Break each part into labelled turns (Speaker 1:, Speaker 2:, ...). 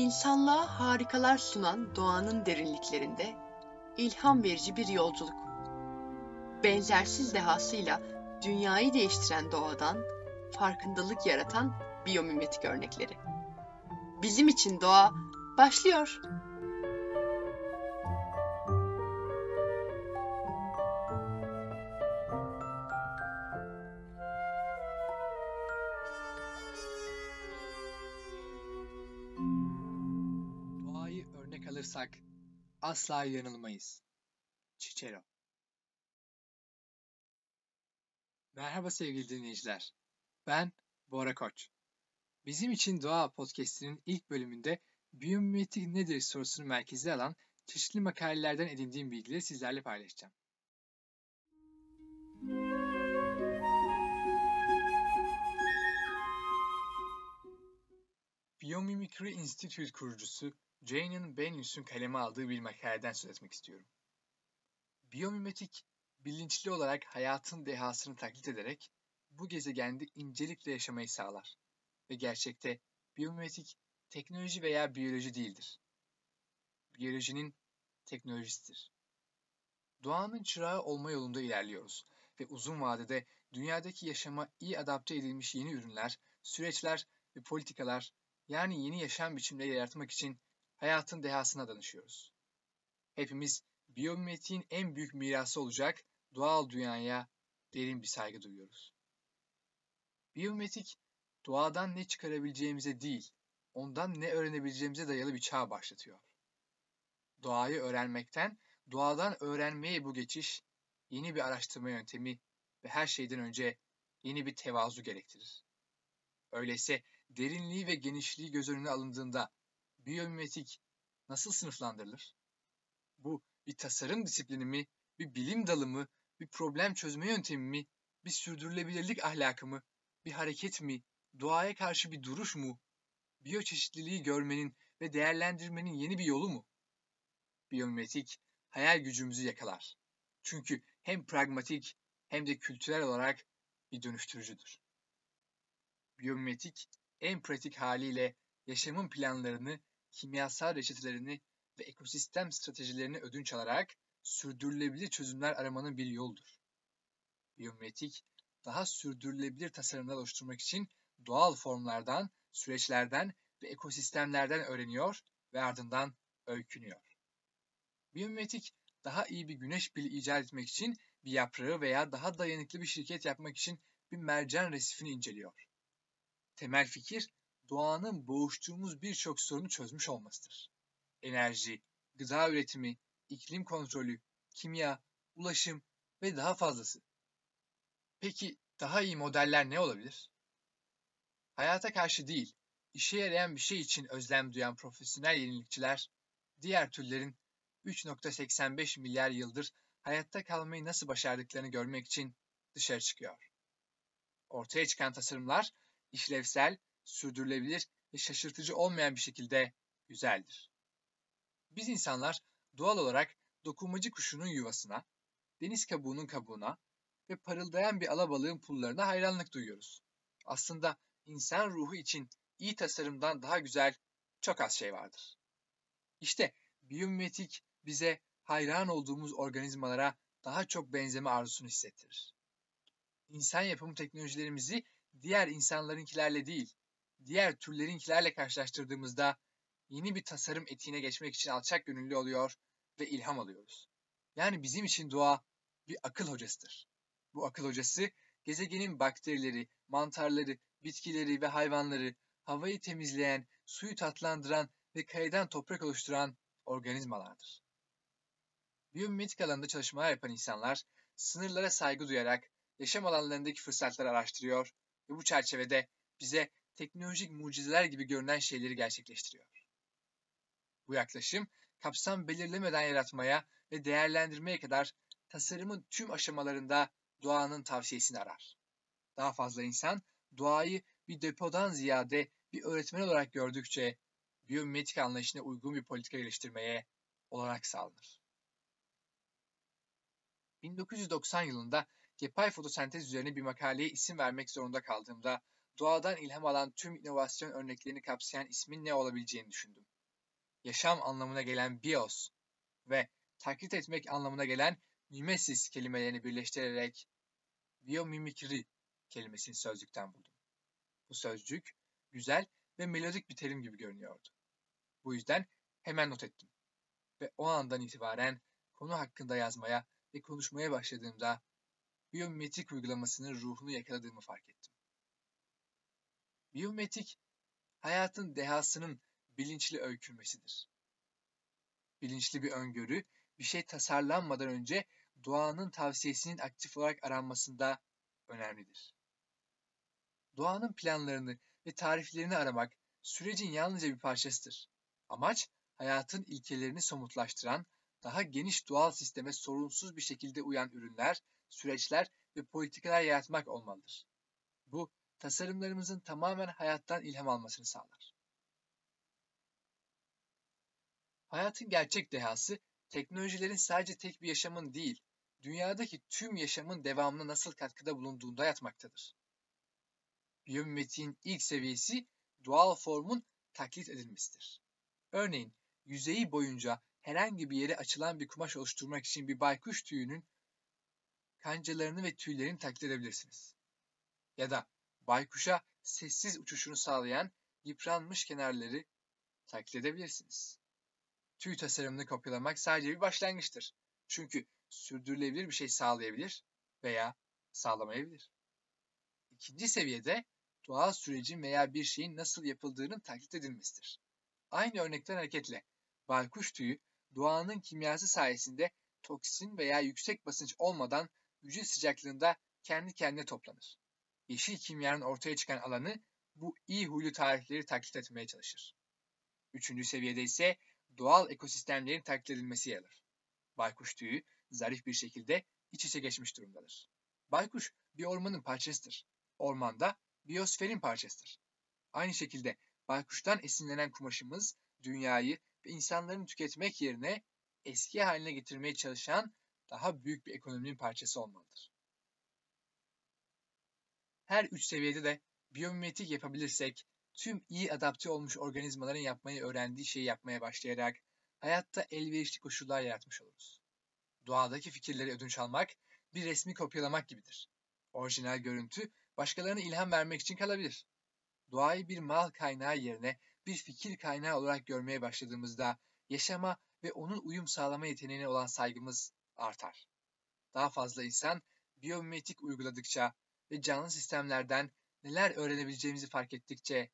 Speaker 1: İnsanlığa harikalar sunan doğanın derinliklerinde ilham verici bir yolculuk. Benzersiz dehasıyla dünyayı değiştiren doğadan farkındalık yaratan biyomimetik örnekleri. Bizim için doğa başlıyor.
Speaker 2: Asla yanılmayız. Cicero Merhaba sevgili dinleyiciler. Ben Bora Koç. Bizim için Doğa Podcast'inin ilk bölümünde biyomimetik nedir sorusunu merkeze alan çeşitli makalelerden edindiğim bilgileri sizlerle paylaşacağım. Biomimicry Institute kurucusu Janen Benius'un kaleme aldığı bir makaleden söz etmek istiyorum. Biyomimetik, bilinçli olarak hayatın dehasını taklit ederek bu gezegende incelikle yaşamayı sağlar ve gerçekte biyomimetik teknoloji veya biyoloji değildir. Biyolojinin teknolojisidir. Doğanın çırağı olma yolunda ilerliyoruz ve uzun vadede dünyadaki yaşama iyi adapte edilmiş yeni ürünler, süreçler ve politikalar yani yeni yaşam biçimleri yaratmak için hayatın dehasına danışıyoruz. Hepimiz biyomimetiğin en büyük mirası olacak doğal dünyaya derin bir saygı duyuyoruz. Biyomimetik, doğadan ne çıkarabileceğimize değil, ondan ne öğrenebileceğimize dayalı bir çağ başlatıyor. Doğayı öğrenmekten, doğadan öğrenmeye bu geçiş, yeni bir araştırma yöntemi ve her şeyden önce yeni bir tevazu gerektirir. Öyleyse derinliği ve genişliği göz önüne alındığında biyomimetik nasıl sınıflandırılır? Bu bir tasarım disiplini mi, bir bilim dalı mı, bir problem çözme yöntemi mi, bir sürdürülebilirlik ahlakı mı, bir hareket mi, doğaya karşı bir duruş mu, biyoçeşitliliği görmenin ve değerlendirmenin yeni bir yolu mu? Biyomimetik hayal gücümüzü yakalar. Çünkü hem pragmatik hem de kültürel olarak bir dönüştürücüdür. Biyomimetik en pratik haliyle yaşamın planlarını, kimyasal reçetelerini ve ekosistem stratejilerini ödünç alarak sürdürülebilir çözümler aramanın bir yoldur. Biyomimetik, daha sürdürülebilir tasarımlar oluşturmak için doğal formlardan, süreçlerden ve ekosistemlerden öğreniyor ve ardından öykünüyor. Biyomimetik, daha iyi bir güneş pili icat etmek için bir yaprağı veya daha dayanıklı bir şirket yapmak için bir mercan resifini inceliyor. Temel fikir, doğanın boğuştuğumuz birçok sorunu çözmüş olmasıdır. Enerji, gıda üretimi, iklim kontrolü, kimya, ulaşım ve daha fazlası. Peki daha iyi modeller ne olabilir? Hayata karşı değil, işe yarayan bir şey için özlem duyan profesyonel yenilikçiler, diğer türlerin 3.85 milyar yıldır hayatta kalmayı nasıl başardıklarını görmek için dışarı çıkıyor. Ortaya çıkan tasarımlar işlevsel, sürdürülebilir ve şaşırtıcı olmayan bir şekilde güzeldir. Biz insanlar doğal olarak dokunmacı kuşunun yuvasına, deniz kabuğunun kabuğuna ve parıldayan bir alabalığın pullarına hayranlık duyuyoruz. Aslında insan ruhu için iyi tasarımdan daha güzel çok az şey vardır. İşte biyomimetik bize hayran olduğumuz organizmalara daha çok benzeme arzusunu hissettirir. İnsan yapımı teknolojilerimizi diğer insanlarınkilerle değil, diğer türlerinkilerle karşılaştırdığımızda yeni bir tasarım etiğine geçmek için alçak gönüllü oluyor ve ilham alıyoruz. Yani bizim için doğa bir akıl hocasıdır. Bu akıl hocası gezegenin bakterileri, mantarları, bitkileri ve hayvanları, havayı temizleyen, suyu tatlandıran ve kayadan toprak oluşturan organizmalardır. Biyomimetik alanında çalışmalar yapan insanlar sınırlara saygı duyarak yaşam alanlarındaki fırsatları araştırıyor ve bu çerçevede bize teknolojik mucizeler gibi görünen şeyleri gerçekleştiriyor. Bu yaklaşım kapsam belirlemeden yaratmaya ve değerlendirmeye kadar tasarımın tüm aşamalarında doğanın tavsiyesini arar. Daha fazla insan doğayı bir depodan ziyade bir öğretmen olarak gördükçe biyomimetik anlayışına uygun bir politika geliştirmeye olanak sağlanır. 1990 yılında yapay fotosentez üzerine bir makaleye isim vermek zorunda kaldığımda doğadan ilham alan tüm inovasyon örneklerini kapsayan ismin ne olabileceğini düşündüm. Yaşam anlamına gelen bios ve taklit etmek anlamına gelen mimesis kelimelerini birleştirerek biomimikri kelimesini sözlükten buldum. Bu sözcük güzel ve melodik bir terim gibi görünüyordu. Bu yüzden hemen not ettim. Ve o andan itibaren konu hakkında yazmaya ve konuşmaya başladığımda biyometrik uygulamasının ruhunu yakaladığımı fark ettim. Biyometrik, hayatın dehasının bilinçli öykünmesidir. Bilinçli bir öngörü, bir şey tasarlanmadan önce doğanın tavsiyesinin aktif olarak aranmasında önemlidir. Doğanın planlarını ve tariflerini aramak sürecin yalnızca bir parçasıdır. Amaç, hayatın ilkelerini somutlaştıran, daha geniş doğal sisteme sorunsuz bir şekilde uyan ürünler, süreçler ve politikalar yaratmak olmalıdır. Bu, tasarımlarımızın tamamen hayattan ilham almasını sağlar. Hayatın gerçek dehası, teknolojilerin sadece tek bir yaşamın değil, dünyadaki tüm yaşamın devamına nasıl katkıda bulunduğunda yatmaktadır. Biyomimetiğin ilk seviyesi doğal formun taklit edilmesidir. Örneğin yüzeyi boyunca herhangi bir yere açılan bir kumaş oluşturmak için bir baykuş tüyünün kancalarını ve tüylerini taklit edebilirsiniz. Ya da baykuşa sessiz uçuşunu sağlayan yıpranmış kenarları taklit edebilirsiniz. Tüy tasarımını kopyalamak sadece bir başlangıçtır. Çünkü sürdürülebilir bir şey sağlayabilir veya sağlamayabilir. İkinci seviyede doğal sürecin veya bir şeyin nasıl yapıldığının taklit edilmesidir. Aynı örnekten hareketle baykuş tüyü doğanın kimyası sayesinde toksin veya yüksek basınç olmadan vücut sıcaklığında kendi kendine toplanır. Yeşil kimyanın ortaya çıkan alanı bu iyi huylu tarifleri taklit etmeye çalışır. Üçüncü seviyede ise doğal ekosistemlerin taklit edilmesi yer alır. Baykuş tüyü zarif bir şekilde iç içe geçmiş durumdadır. Baykuş bir ormanın parçasıdır. Ormanda biyosferin parçasıdır. Aynı şekilde baykuştan esinlenen kumaşımız dünyayı ve insanların tüketmek yerine eski haline getirmeye çalışan daha büyük bir ekonominin parçası olmalıdır. Her üç seviyede de biyomimetik yapabilirsek tüm iyi adapte olmuş organizmaların yapmayı öğrendiği şeyi yapmaya başlayarak hayatta elverişli koşullar yaratmış oluruz. Doğadaki fikirleri ödünç almak bir resmi kopyalamak gibidir. Orijinal görüntü başkalarına ilham vermek için kalabilir. Doğayı bir mal kaynağı yerine bir fikir kaynağı olarak görmeye başladığımızda yaşama ve onun uyum sağlama yeteneğine olan saygımız artar. Daha fazla insan biyomimetik uyguladıkça ve canlı sistemlerden neler öğrenebileceğimizi fark ettikçe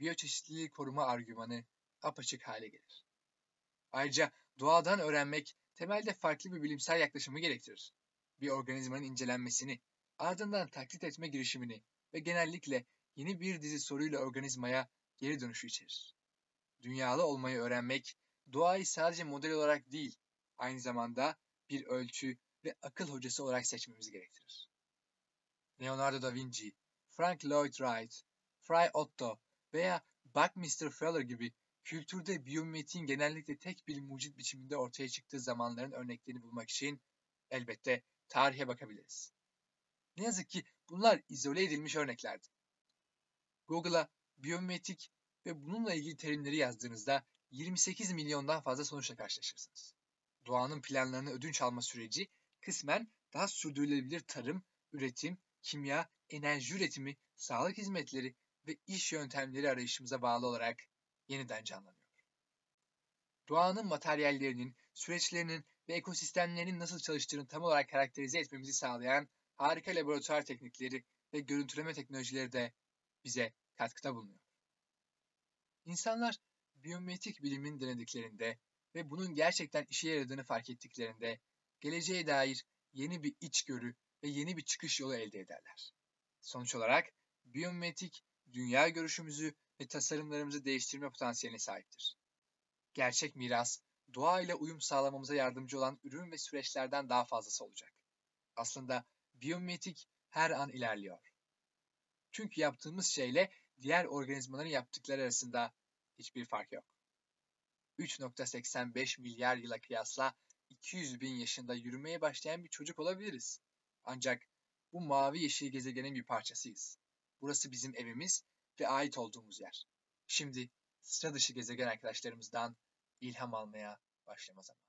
Speaker 2: biyoçeşitliliği koruma argümanı apaçık hale gelir. Ayrıca doğadan öğrenmek temelde farklı bir bilimsel yaklaşımı gerektirir. Bir organizmanın incelenmesini, ardından taklit etme girişimini ve genellikle yeni bir dizi soruyla organizmaya geri dönüşü içerir. Dünyalı olmayı öğrenmek, doğayı sadece model olarak değil, aynı zamanda bir ölçü ve akıl hocası olarak seçmemizi gerektirir. Leonardo da Vinci, Frank Lloyd Wright, Fry Otto veya Buckminster Fuller gibi kültürde biyomimetiğin genellikle tek bir mucit biçiminde ortaya çıktığı zamanların örneklerini bulmak için elbette tarihe bakabiliriz. Ne yazık ki bunlar izole edilmiş örneklerdi. Google'a biyomimetik ve bununla ilgili terimleri yazdığınızda 28 milyondan fazla sonuçla karşılaşırsınız. Doğanın planlarını ödünç alma süreci kısmen daha sürdürülebilir tarım, üretim, kimya, enerji üretimi, sağlık hizmetleri ve iş yöntemleri arayışımıza bağlı olarak yeniden canlanıyor. Doğanın materyallerinin, süreçlerinin ve ekosistemlerinin nasıl çalıştığını tam olarak karakterize etmemizi sağlayan harika laboratuvar teknikleri ve görüntüleme teknolojileri de bize katkıda bulunuyor. İnsanlar biyometrik bilimin denediklerinde ve bunun gerçekten işe yaradığını fark ettiklerinde geleceğe dair yeni bir içgörü ve yeni bir çıkış yolu elde ederler. Sonuç olarak biyometrik dünya görüşümüzü ve tasarımlarımızı değiştirme potansiyeline sahiptir. Gerçek miras, doğa ile uyum sağlamamıza yardımcı olan ürün ve süreçlerden daha fazlası olacak. Aslında biyometrik her an ilerliyor. Çünkü yaptığımız şeyle diğer organizmaların yaptıkları arasında hiçbir fark yok. 3.85 milyar yıla kıyasla 200 bin yaşında yürümeye başlayan bir çocuk olabiliriz. Ancak bu mavi yeşil gezegenin bir parçasıyız. burası bizim evimiz ve ait olduğumuz yer. Şimdi sıra dışı gezegen arkadaşlarımızdan ilham almaya başlama zamanı.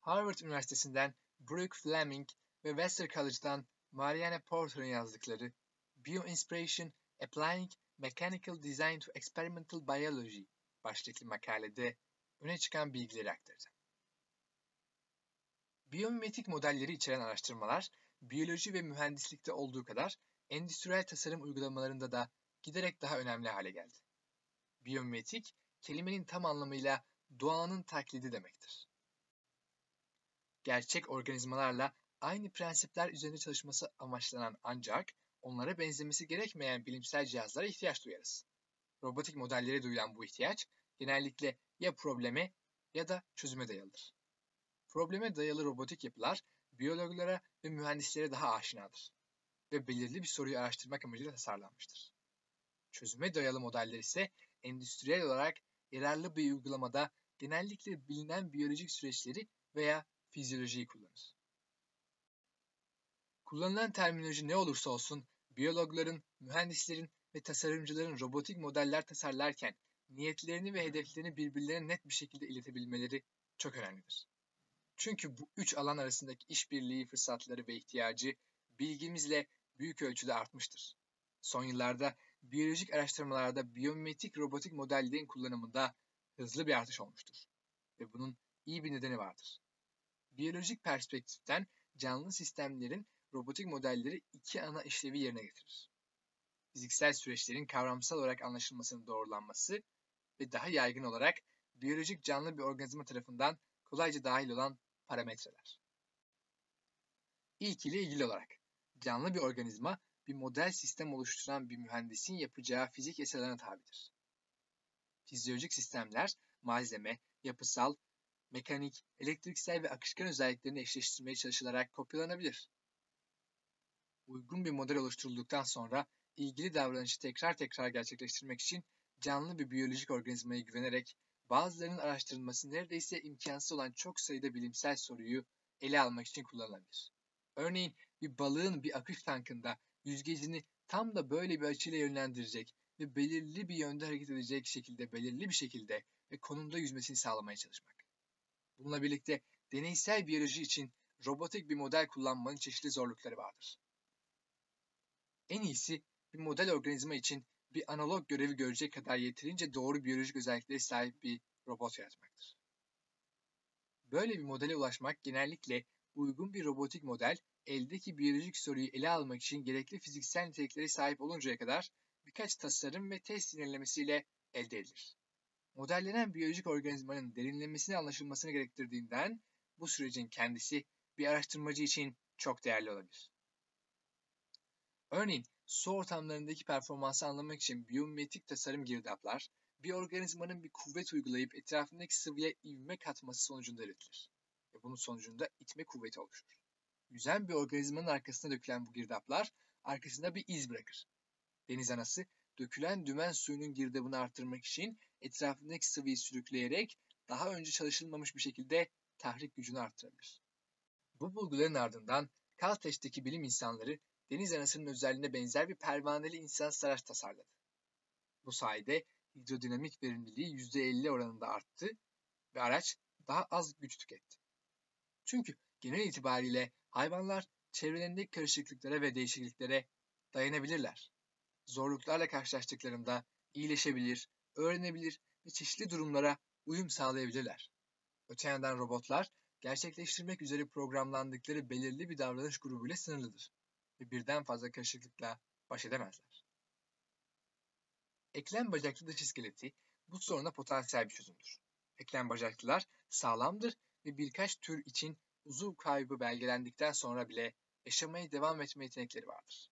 Speaker 2: Harvard Üniversitesi'nden Brooke Fleming ve Webster College'dan Marianne Porter'ın yazdıkları Bioinspiration Applying Mechanical Design to Experimental Biology başlıklı makalede öne çıkan bilgileri aktaracağım. Biyomimetik modelleri içeren araştırmalar, biyoloji ve mühendislikte olduğu kadar endüstriyel tasarım uygulamalarında da giderek daha önemli hale geldi. Biyomimetik, kelimenin tam anlamıyla doğanın taklidi demektir. Gerçek organizmalarla aynı prensipler üzerinde çalışması amaçlanan ancak onlara benzemesi gerekmeyen bilimsel cihazlara ihtiyaç duyarız. Robotik modellere duyulan bu ihtiyaç genellikle ya probleme ya da çözüme dayalıdır. Probleme dayalı robotik yapılar biyologlara ve mühendislere daha aşinadır ve belirli bir soruyu araştırmak amacıyla tasarlanmıştır. Çözüme dayalı modeller ise endüstriyel olarak yararlı bir uygulamada genellikle bilinen biyolojik süreçleri veya fizyolojiyi kullanır. Kullanılan terminoloji ne olursa olsun biyologların, mühendislerin ve tasarımcıların robotik modeller tasarlarken niyetlerini ve hedeflerini birbirlerine net bir şekilde iletebilmeleri çok önemlidir. Çünkü bu üç alan arasındaki işbirliği fırsatları ve ihtiyacı bilgimizle büyük ölçüde artmıştır. Son yıllarda biyolojik araştırmalarda biyometrik robotik modellerin kullanımında hızlı bir artış olmuştur. Ve bunun iyi bir nedeni vardır. Biyolojik perspektiften canlı sistemlerin robotik modelleri iki ana işlevi yerine getirir. Fiziksel süreçlerin kavramsal olarak anlaşılmasının doğrulanması ve daha yaygın olarak biyolojik canlı bir organizma tarafından kolayca dahil olan parametreler. İlk ile ilgili olarak canlı bir organizma bir model sistem oluşturan bir mühendisin yapacağı fizik yasalarına tabidir. Fizyolojik sistemler malzeme, yapısal, mekanik, elektriksel ve akışkan özelliklerini eşleştirmeye çalışılarak kopyalanabilir. Uygun bir model oluşturulduktan sonra ilgili davranışı tekrar tekrar gerçekleştirmek için canlı bir biyolojik organizmaya güvenerek bazılarının araştırılması neredeyse imkansız olan çok sayıda bilimsel soruyu ele almak için kullanılabilir. Örneğin bir balığın bir akış tankında yüzgecini tam da böyle bir açıyla yönlendirecek ve belirli bir yönde hareket edecek şekilde belirli bir şekilde ve konumda yüzmesini sağlamaya çalışmak. Bununla birlikte deneysel biyoloji için robotik bir model kullanmanın çeşitli zorlukları vardır. En iyisi bir model organizma için bir analog görevi görecek kadar yeterince doğru biyolojik özelliklere sahip bir robot yaratmaktır. Böyle bir modele ulaşmak genellikle uygun bir robotik model eldeki biyolojik soruyu ele almak için gerekli fiziksel niteliklere sahip oluncaya kadar birkaç tasarım ve test yenilemesiyle elde edilir. Modellenen biyolojik organizmanın derinlemesine anlaşılmasını gerektirdiğinden bu sürecin kendisi bir araştırmacı için çok değerli olabilir. Örneğin su ortamlarındaki performansı anlamak için biyometrik tasarım girdaplar, bir organizmanın bir kuvvet uygulayıp etrafındaki sıvıya ivme katması sonucunda üretilir. Ve bunun sonucunda itme kuvveti oluşur. Yüzen bir organizmanın arkasına dökülen bu girdaplar arkasında bir iz bırakır. Deniz anası dökülen dümen suyunun girdabını arttırmak için etrafındaki sıvıyı sürükleyerek daha önce çalışılmamış bir şekilde tahrik gücünü arttırabilir. Bu bulguların ardından Caltech'teki bilim insanları deniz anasının özelliğine benzer bir pervaneli insan araç tasarladı. Bu sayede hidrodinamik verimliliği %50 oranında arttı ve araç daha az güç tüketti. Çünkü genel itibariyle hayvanlar çevrelerindeki karışıklıklara ve değişikliklere dayanabilirler. Zorluklarla karşılaştıklarında iyileşebilir, öğrenebilir ve çeşitli durumlara uyum sağlayabilirler. Öte yandan robotlar gerçekleştirmek üzere programlandıkları belirli bir davranış grubuyla sınırlıdır ve birden fazla karışıklıkla baş edemezler. Eklem bacaklı dış iskeleti bu soruna potansiyel bir çözümdür. Eklem bacaklılar sağlamdır ve birkaç tür için uzuv kaybı belgelendikten sonra bile yaşamaya devam etme yetenekleri vardır.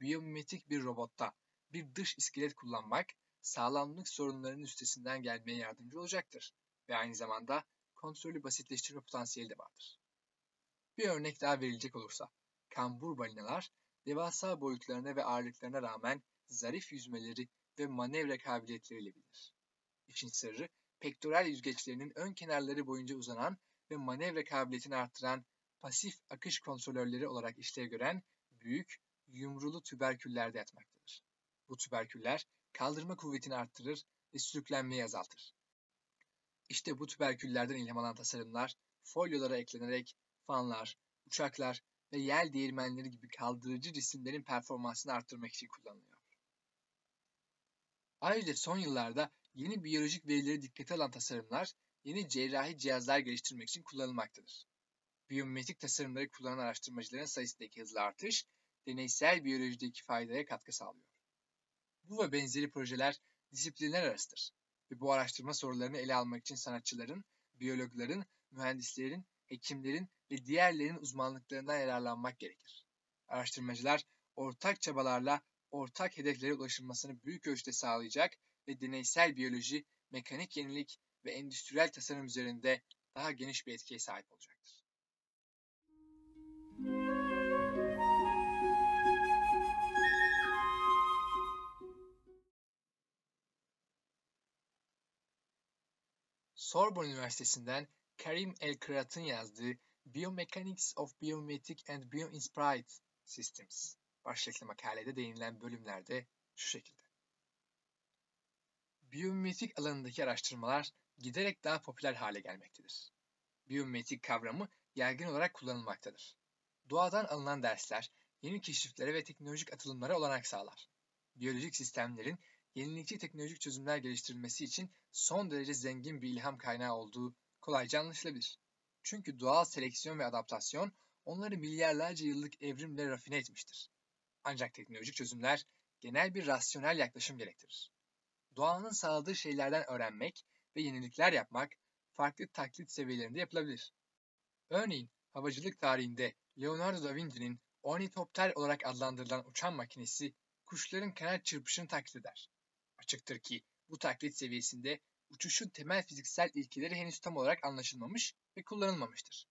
Speaker 2: Biyomimetik bir robotta bir dış iskelet kullanmak sağlamlık sorunlarının üstesinden gelmeye yardımcı olacaktır ve aynı zamanda kontrolü basitleştirme potansiyeli de vardır. Bir örnek daha verilecek olursa, kambur balinalar devasa boyutlarına ve ağırlıklarına rağmen zarif yüzmeleri ve manevra kabiliyetleriyle bilinir. İşin sırrı, pektoral yüzgeçlerinin ön kenarları boyunca uzanan ve manevra kabiliyetini arttıran pasif akış kontrolörleri olarak işlev gören büyük, yumrulu tüberküllerde yatmaktadır. Bu tüberküller kaldırma kuvvetini arttırır ve sürüklenmeyi azaltır. İşte bu tüberküllerden ilham alan tasarımlar folyolara eklenerek fanlar, uçaklar ve yel değirmenleri gibi kaldırıcı cisimlerin performansını arttırmak için kullanılıyor. Ayrıca son yıllarda yeni biyolojik verileri dikkate alan tasarımlar yeni cerrahi cihazlar geliştirmek için kullanılmaktadır. Biyomimetik tasarımları kullanan araştırmacıların sayısındaki hızlı artış, deneysel biyolojideki faydaya katkı sağlıyor. Bu ve benzeri projeler disiplinler arasıdır ve bu araştırma sorularını ele almak için sanatçıların, biyologların, mühendislerin, hekimlerin ve diğerlerinin uzmanlıklarından yararlanmak gerekir. Araştırmacılar ortak çabalarla ortak hedeflere ulaşılmasını büyük ölçüde sağlayacak ve deneysel biyoloji, mekanik yenilik ve endüstriyel tasarım üzerinde daha geniş bir etkiye sahip olacaktır. Sorbonne Üniversitesi'nden Karim El-Kırat'ın yazdığı Biomechanics of Biomimetic and Bioinspired Systems başlıklı makalede değinilen bölümlerde şu şekilde. Biyomimetik alanındaki araştırmalar giderek daha popüler hale gelmektedir. Biyomimetik kavramı yaygın olarak kullanılmaktadır. Doğadan alınan dersler, yeni keşiflere ve teknolojik atılımlara olanak sağlar. Biyolojik sistemlerin yenilikçi teknolojik çözümler geliştirilmesi için son derece zengin bir ilham kaynağı olduğu kolayca anlaşılabilir. Çünkü doğal seleksiyon ve adaptasyon onları milyarlarca yıllık evrimle rafine etmiştir. Ancak teknolojik çözümler genel bir rasyonel yaklaşım gerektirir. Doğanın sağladığı şeylerden öğrenmek ve yenilikler yapmak farklı taklit seviyelerinde yapılabilir. Örneğin havacılık tarihinde Leonardo da Vinci'nin ornitopter olarak adlandırılan uçan makinesi kuşların kanat çırpışını taklit eder. Açıktır ki bu taklit seviyesinde uçuşun temel fiziksel ilkeleri henüz tam olarak anlaşılmamış ve kullanılmamıştır.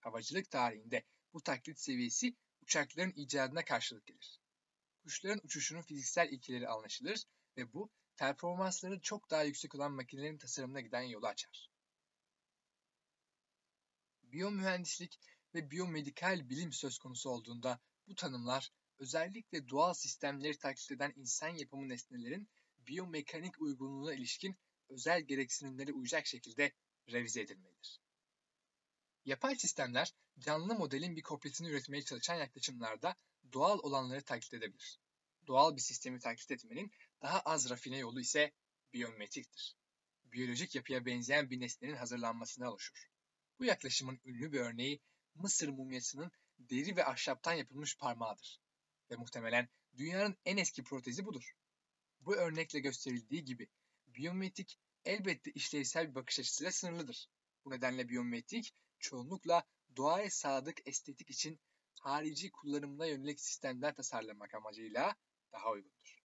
Speaker 2: Havacılık tarihinde bu taklit seviyesi uçakların icadına karşılık gelir. Kuşların uçuşunun fiziksel ilkeleri anlaşılır ve bu performansları çok daha yüksek olan makinelerin tasarımına giden yolu açar. Biyomühendislik ve biyomedikal bilim söz konusu olduğunda bu tanımlar özellikle doğal sistemleri taklit eden insan yapımı nesnelerin biyomekanik uygunluğuna ilişkin özel gereksinimleri uyacak şekilde revize edilmelidir. Yapay sistemler canlı modelin bir kopyasını üretmeye çalışan yaklaşımlarda doğal olanları taklit edebilir. Doğal bir sistemi taklit etmenin daha az rafine yolu ise biyometriktir. Biyolojik yapıya benzeyen bir nesnenin hazırlanmasına oluşur. Bu yaklaşımın ünlü bir örneği Mısır mumyasının deri ve ahşaptan yapılmış parmağıdır. Ve muhtemelen dünyanın en eski protezi budur. Bu örnekle gösterildiği gibi biyometrik elbette işlevsel bir bakış açısıyla sınırlıdır. Bu nedenle biyometrik çoğunlukla doğaya sadık estetik için harici kullanımına yönelik sistemler tasarlamak amacıyla daha uygundur.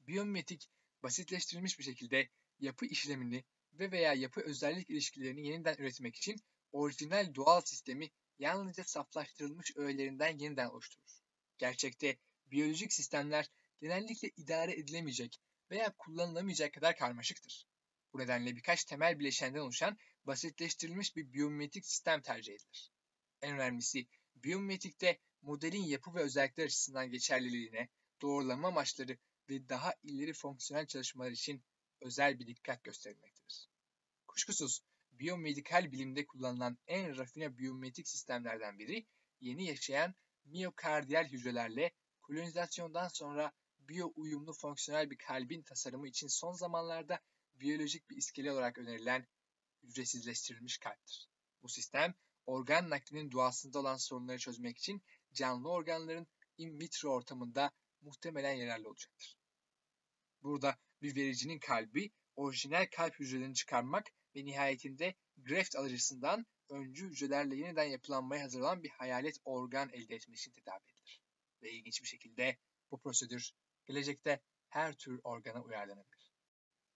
Speaker 2: Biyometrik basitleştirilmiş bir şekilde yapı işlemini ve veya yapı özellik ilişkilerini yeniden üretmek için orijinal doğal sistemi yalnızca saflaştırılmış öğelerinden yeniden oluşturur. Gerçekte biyolojik sistemler genellikle idare edilemeyecek veya kullanılamayacak kadar karmaşıktır. Bu nedenle birkaç temel bileşenden oluşan basitleştirilmiş bir biyometrik sistem tercih edilir. En önemlisi biyometrikte modelin yapı ve özellikler açısından geçerliliğine, doğrulama amaçları ve daha ileri fonksiyonel çalışmalar için özel bir dikkat gösterilmektedir. Kuşkusuz biyomedikal bilimde kullanılan en rafine biyometrik sistemlerden biri yeni yaşayan miyokardiyal hücrelerle kolonizasyondan sonra biyo uyumlu fonksiyonel bir kalbin tasarımı için son zamanlarda biyolojik bir iskele olarak önerilen hücresizleştirilmiş kalptir. Bu sistem organ naklinin doğasında olan sorunları çözmek için canlı organların in vitro ortamında muhtemelen yararlı olacaktır. Burada bir vericinin kalbi orijinal kalp hücrelerini çıkarmak ve nihayetinde graft alıcısından öncü hücrelerle yeniden yapılanmaya hazır olan bir hayalet organ elde etmek için tedavi edilir. Ve ilginç bir şekilde bu prosedür gelecekte her tür organa uyarlanabilir.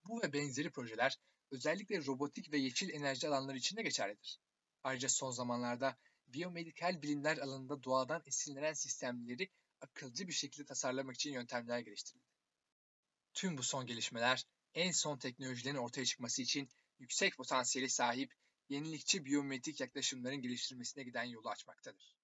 Speaker 2: Bu ve benzeri projeler özellikle robotik ve yeşil enerji alanları için de geçerlidir. Ayrıca son zamanlarda biyomedikal bilimler alanında doğadan esinlenen sistemleri akılcı bir şekilde tasarlamak için yöntemler geliştirildi. Tüm bu son gelişmeler en son teknolojilerin ortaya çıkması için yüksek potansiyeli sahip yenilikçi biyometrik yaklaşımların geliştirilmesine giden yolu açmaktadır.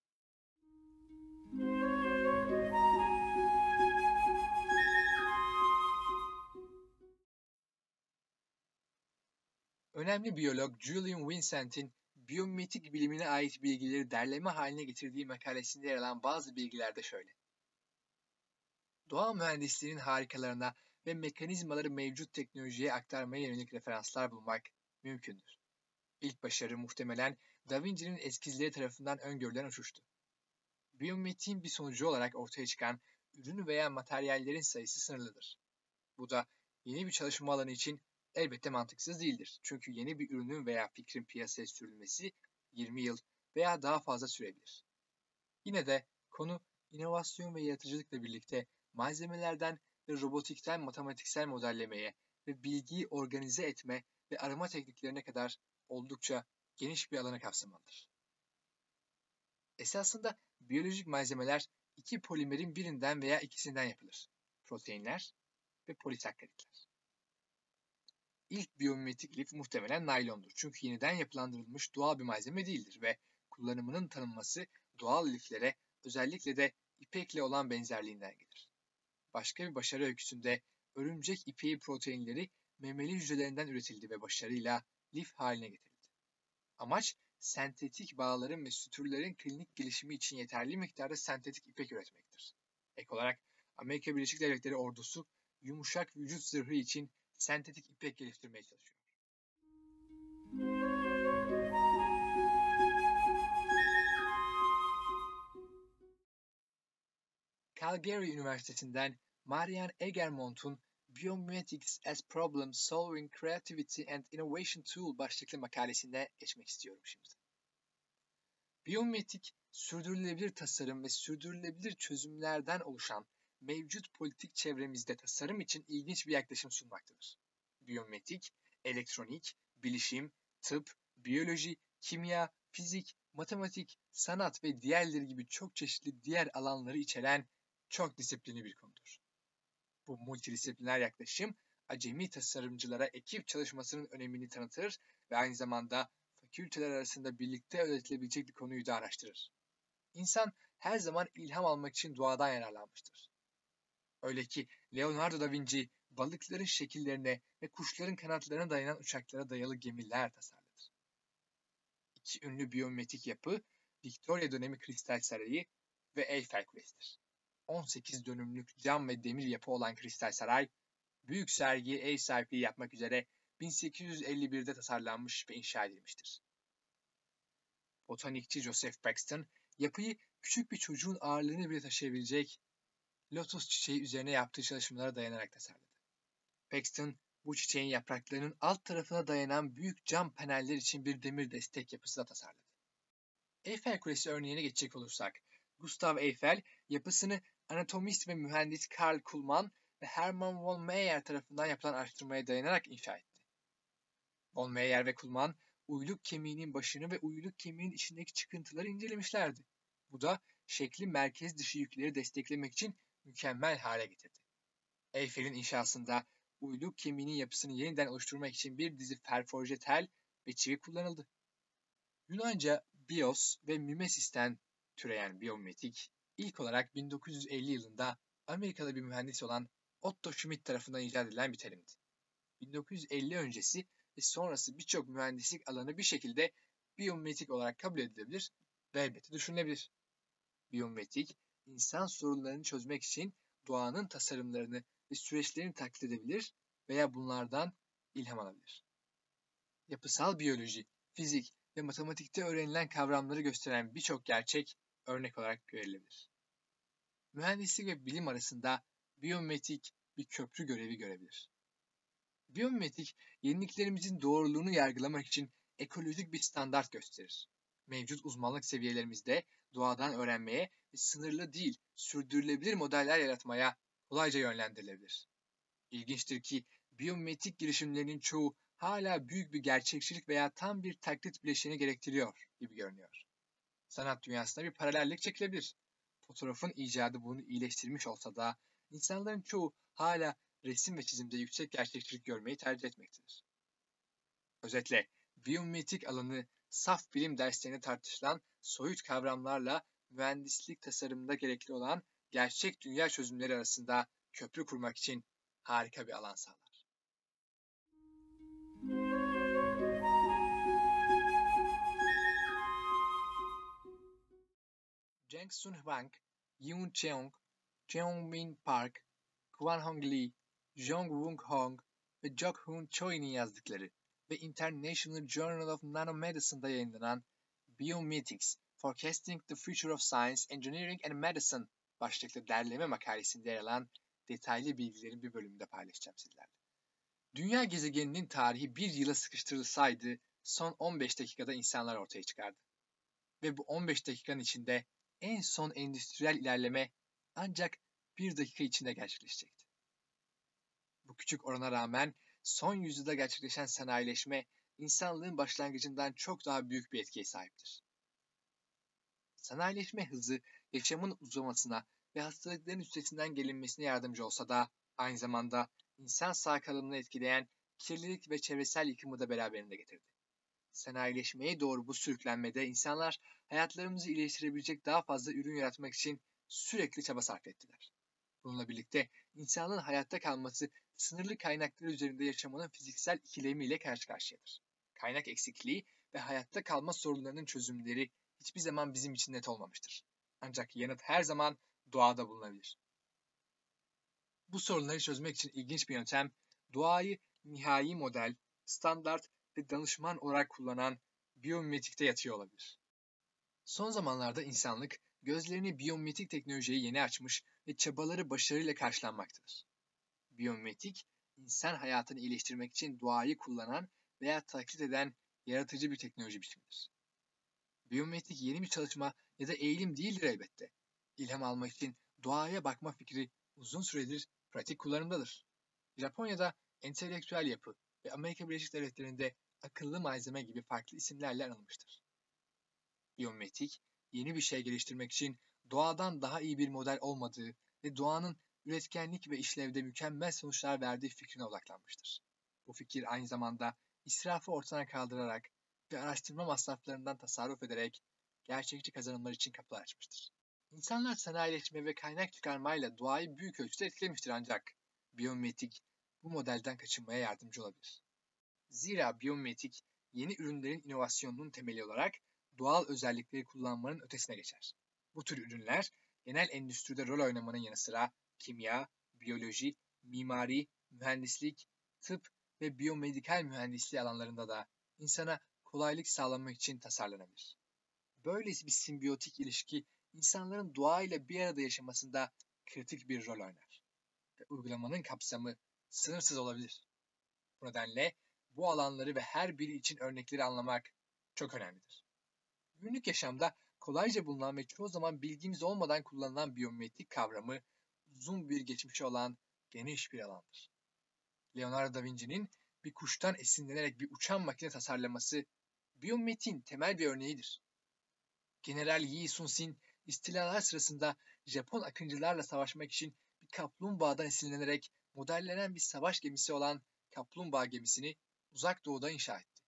Speaker 2: Önemli biyolog Julian Vincent'in biyometrik bilimine ait bilgileri derleme haline getirdiği makalesinde yer alan bazı bilgiler de şöyle. Doğa mühendisliğinin harikalarına ve mekanizmaları mevcut teknolojiye aktarmaya yönelik referanslar bulmak mümkündür. İlk başarı muhtemelen Da Vinci'nin eskizleri tarafından öngörülen uçuştu. Biyometriğin bir sonucu olarak ortaya çıkan ürün veya materyallerin sayısı sınırlıdır. Bu da yeni bir çalışma alanı için elbette mantıksız değildir. Çünkü yeni bir ürünün veya fikrin piyasaya sürülmesi 20 yıl veya daha fazla sürebilir. Yine de konu inovasyon ve yaratıcılıkla birlikte malzemelerden ve robotikten matematiksel modellemeye ve bilgiyi organize etme ve arama tekniklerine kadar oldukça geniş bir alanı kapsamalıdır. Esasında biyolojik malzemeler iki polimerin birinden veya ikisinden yapılır. Proteinler ve polisakkaritler. İlk biyomimetik lif muhtemelen naylondur. Çünkü yeniden yapılandırılmış doğal bir malzeme değildir ve kullanımının tanınması doğal liflere özellikle de ipekle olan benzerliğinden gelir. Başka bir başarı öyküsünde örümcek ipeği proteinleri memeli hücrelerinden üretildi ve başarıyla lif haline getirildi. Amaç sentetik bağların ve sütürlerin klinik gelişimi için yeterli miktarda sentetik ipek üretmektir. Ek olarak Amerika Birleşik Devletleri ordusu yumuşak vücut zırhı için sentetik ipek geliştirmeye çalışıyor. Calgary Üniversitesi'nden Marian Egermont'un Biomimetics as Problem Solving Creativity and Innovation Tool başlıklı makalesinde geçmek istiyorum şimdi. Biyomimetik, sürdürülebilir tasarım ve sürdürülebilir çözümlerden oluşan mevcut politik çevremizde tasarım için ilginç bir yaklaşım sunmaktadır. Biyometrik, elektronik, bilişim, tıp, biyoloji, kimya, fizik, matematik, sanat ve diğerleri gibi çok çeşitli diğer alanları içeren çok disiplinli bir konudur. Bu multidisipliner yaklaşım acemi tasarımcılara ekip çalışmasının önemini tanıtır ve aynı zamanda fakülteler arasında birlikte öğretilebilecek bir konuyu da araştırır. İnsan her zaman ilham almak için doğadan yararlanmıştır. Öyle ki Leonardo da Vinci balıkların şekillerine ve kuşların kanatlarına dayanan uçaklara dayalı gemiler tasarladı. İki ünlü biyometrik yapı Victoria dönemi Kristal Sarayı ve Eiffel Kulesi'dir. 18 dönümlük cam ve demir yapı olan Kristal Saray, büyük sergiye ev sahipliği yapmak üzere 1851'de tasarlanmış ve inşa edilmiştir. Botanikçi Joseph Paxton, yapıyı küçük bir çocuğun ağırlığını bile taşıyabilecek lotus çiçeği üzerine yaptığı çalışmalara dayanarak tasarladı. Paxton, bu çiçeğin yapraklarının alt tarafına dayanan büyük cam paneller için bir demir destek yapısı da tasarladı. Eiffel Kulesi örneğine geçecek olursak, Gustav Eiffel yapısını anatomist ve mühendis Karl Kuhlmann ve Hermann von Meyer tarafından yapılan araştırmaya dayanarak inşa etti. Von Meyer ve Kuhlmann uyluk kemiğinin başını ve uyluk kemiğinin içindeki çıkıntıları incelemişlerdi. Bu da şekli merkez dışı yükleri desteklemek için mükemmel hale getirdi. Eyfel'in inşasında uyluk kemiğinin yapısını yeniden oluşturmak için bir dizi perforje tel ve çivi kullanıldı. Yunanca bios ve mimesisten türeyen biyometrik ilk olarak 1950 yılında Amerikalı bir mühendis olan Otto Schmidt tarafından icat edilen bir terimdi. 1950 öncesi ve sonrası birçok mühendislik alanı bir şekilde biyometrik olarak kabul edilebilir ve elbette düşünülebilir. Biyometrik, insan sorunlarını çözmek için doğanın tasarımlarını ve süreçlerini taklit edebilir veya bunlardan ilham alabilir. Yapısal biyoloji, fizik ve matematikte öğrenilen kavramları gösteren birçok gerçek örnek olarak verilebilir. Mühendislik ve bilim arasında biyometrik bir köprü görevi görebilir. Biyometrik, yeniliklerimizin doğruluğunu yargılamak için ekolojik bir standart gösterir. Mevcut uzmanlık seviyelerimizde doğadan öğrenmeye ve sınırlı değil, sürdürülebilir modeller yaratmaya kolayca yönlendirilebilir. İlginçtir ki biyometrik girişimlerinin çoğu hala büyük bir gerçekçilik veya tam bir taklit bileşeni gerektiriyor gibi görünüyor. Sanat dünyasında bir paralellik çekilebilir. Fotoğrafın icadı bunu iyileştirmiş olsa da insanların çoğu hala resim ve çizimde yüksek gerçekçilik görmeyi tercih etmektedir. Özetle, biyomimetik alanı saf bilim derslerinde tartışılan soyut kavramlarla mühendislik tasarımında gerekli olan gerçek dünya çözümleri arasında köprü kurmak için harika bir alan sağlar. Jang Sun Hwang, Yoon Cheong, Cheong Min Park, Kwan Hong Lee, Jong Woong Hong ve Jok Hoon Choi'nin yazdıkları ve International Journal of Nanomedicine'da yayınlanan Biomedics, Forecasting the Future of Science, Engineering and Medicine başlıklı derleme makalesinde yer alan detaylı bilgilerin bir bölümünde paylaşacağım sizlerle. Dünya gezegeninin tarihi bir yıla sıkıştırılsaydı son 15 dakikada insanlar ortaya çıkardı. Ve bu 15 dakikanın içinde en son endüstriyel ilerleme ancak bir dakika içinde gerçekleşecekti. Bu küçük orana rağmen son yüzyılda gerçekleşen sanayileşme insanlığın başlangıcından çok daha büyük bir etkiye sahiptir. Sanayileşme hızı yaşamın uzamasına ve hastalıkların üstesinden gelinmesine yardımcı olsa da aynı zamanda insan sağ kalımını etkileyen kirlilik ve çevresel yıkımı da beraberinde getirdi. Sanayileşmeye doğru bu sürüklenmede insanlar hayatlarımızı iyileştirebilecek daha fazla ürün yaratmak için sürekli çaba sarf ettiler. Bununla birlikte insanlığın hayatta kalması sınırlı kaynaklar üzerinde yaşamanın fiziksel ikilemiyle karşı karşıyadır. Kaynak eksikliği ve hayatta kalma sorunlarının çözümleri hiçbir zaman bizim için net olmamıştır. Ancak yanıt her zaman doğada bulunabilir. Bu sorunları çözmek için ilginç bir yöntem, doğayı nihai model, standart ve danışman olarak kullanan biyomimetikte yatıyor olabilir. Son zamanlarda insanlık gözlerini biyomimetik teknolojiye yeni açmış ve çabaları başarıyla karşılanmaktadır. Biyomimetik, insan hayatını iyileştirmek için doğayı kullanan veya taklit eden yaratıcı bir teknoloji biçimidir. Biyometrik yeni bir çalışma ya da eğilim değildir elbette. İlham almak için doğaya bakma fikri uzun süredir pratik kullanımdadır. Japonya'da entelektüel yapı ve Amerika Birleşik Devletleri'nde akıllı malzeme gibi farklı isimlerle anılmıştır. Biyometrik, yeni bir şey geliştirmek için doğadan daha iyi bir model olmadığı ve doğanın üretkenlik ve işlevde mükemmel sonuçlar verdiği fikrine odaklanmıştır. Bu fikir aynı zamanda israfı ortadan kaldırarak ve araştırma masraflarından tasarruf ederek gerçekçi kazanımlar için kapılar açmıştır. İnsanlar sanayileşme ve kaynak çıkarmayla doğayı büyük ölçüde etkilemiştir ancak biyometrik bu modelden kaçınmaya yardımcı olabilir. Zira biyometrik yeni ürünlerin inovasyonunun temeli olarak doğal özellikleri kullanmanın ötesine geçer. Bu tür ürünler genel endüstride rol oynamanın yanı sıra kimya, biyoloji, mimari, mühendislik, tıp ve biyomedikal mühendisliği alanlarında da insana kolaylık sağlamak için tasarlanabilir. Böylesi bir simbiyotik ilişki insanların doğayla bir arada yaşamasında kritik bir rol oynar. Ve uygulamanın kapsamı sınırsız olabilir. Bu nedenle bu alanları ve her biri için örnekleri anlamak çok önemlidir. Günlük yaşamda kolayca bulunan ve çoğu zaman bilgimiz olmadan kullanılan biyometrik kavramı uzun bir geçmişi olan geniş bir alandır. Leonardo da Vinci'nin bir kuştan esinlenerek bir uçan makine tasarlaması biyometrin temel bir örneğidir. General Yi Sun-sin istilalar sırasında Japon akıncılarla savaşmak için bir kaplumbağadan esinlenerek modellenen bir savaş gemisi olan kaplumbağa gemisini uzak doğuda inşa etti.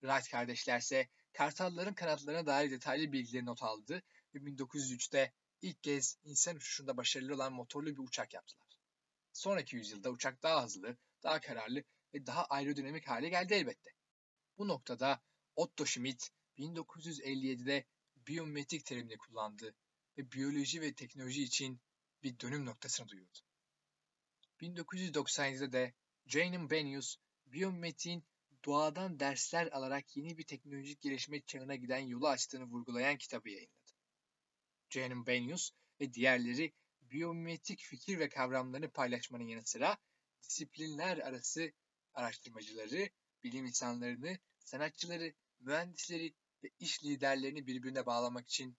Speaker 2: Wright kardeşler ise kartalların kanatlarına dair detaylı bilgileri not aldı ve 1903'te ilk kez insan uçuşunda başarılı olan motorlu bir uçak yaptılar. Sonraki yüzyılda uçak daha hızlı, daha kararlı ve daha aerodinamik hale geldi elbette. Bu noktada Otto Schmidt 1957'de biyometrik terimini kullandı ve biyoloji ve teknoloji için bir dönüm noktasını duyurdu. 1997'de de Janin Benius, biyometriğin doğadan dersler alarak yeni bir teknolojik gelişme çağına giden yolu açtığını vurgulayan kitabı yayınladı. Janin Benius ve diğerleri biyometrik fikir ve kavramlarını paylaşmanın yanı sıra disiplinler arası araştırmacıları, bilim insanlarını, sanatçıları, mühendisleri ve iş liderlerini birbirine bağlamak için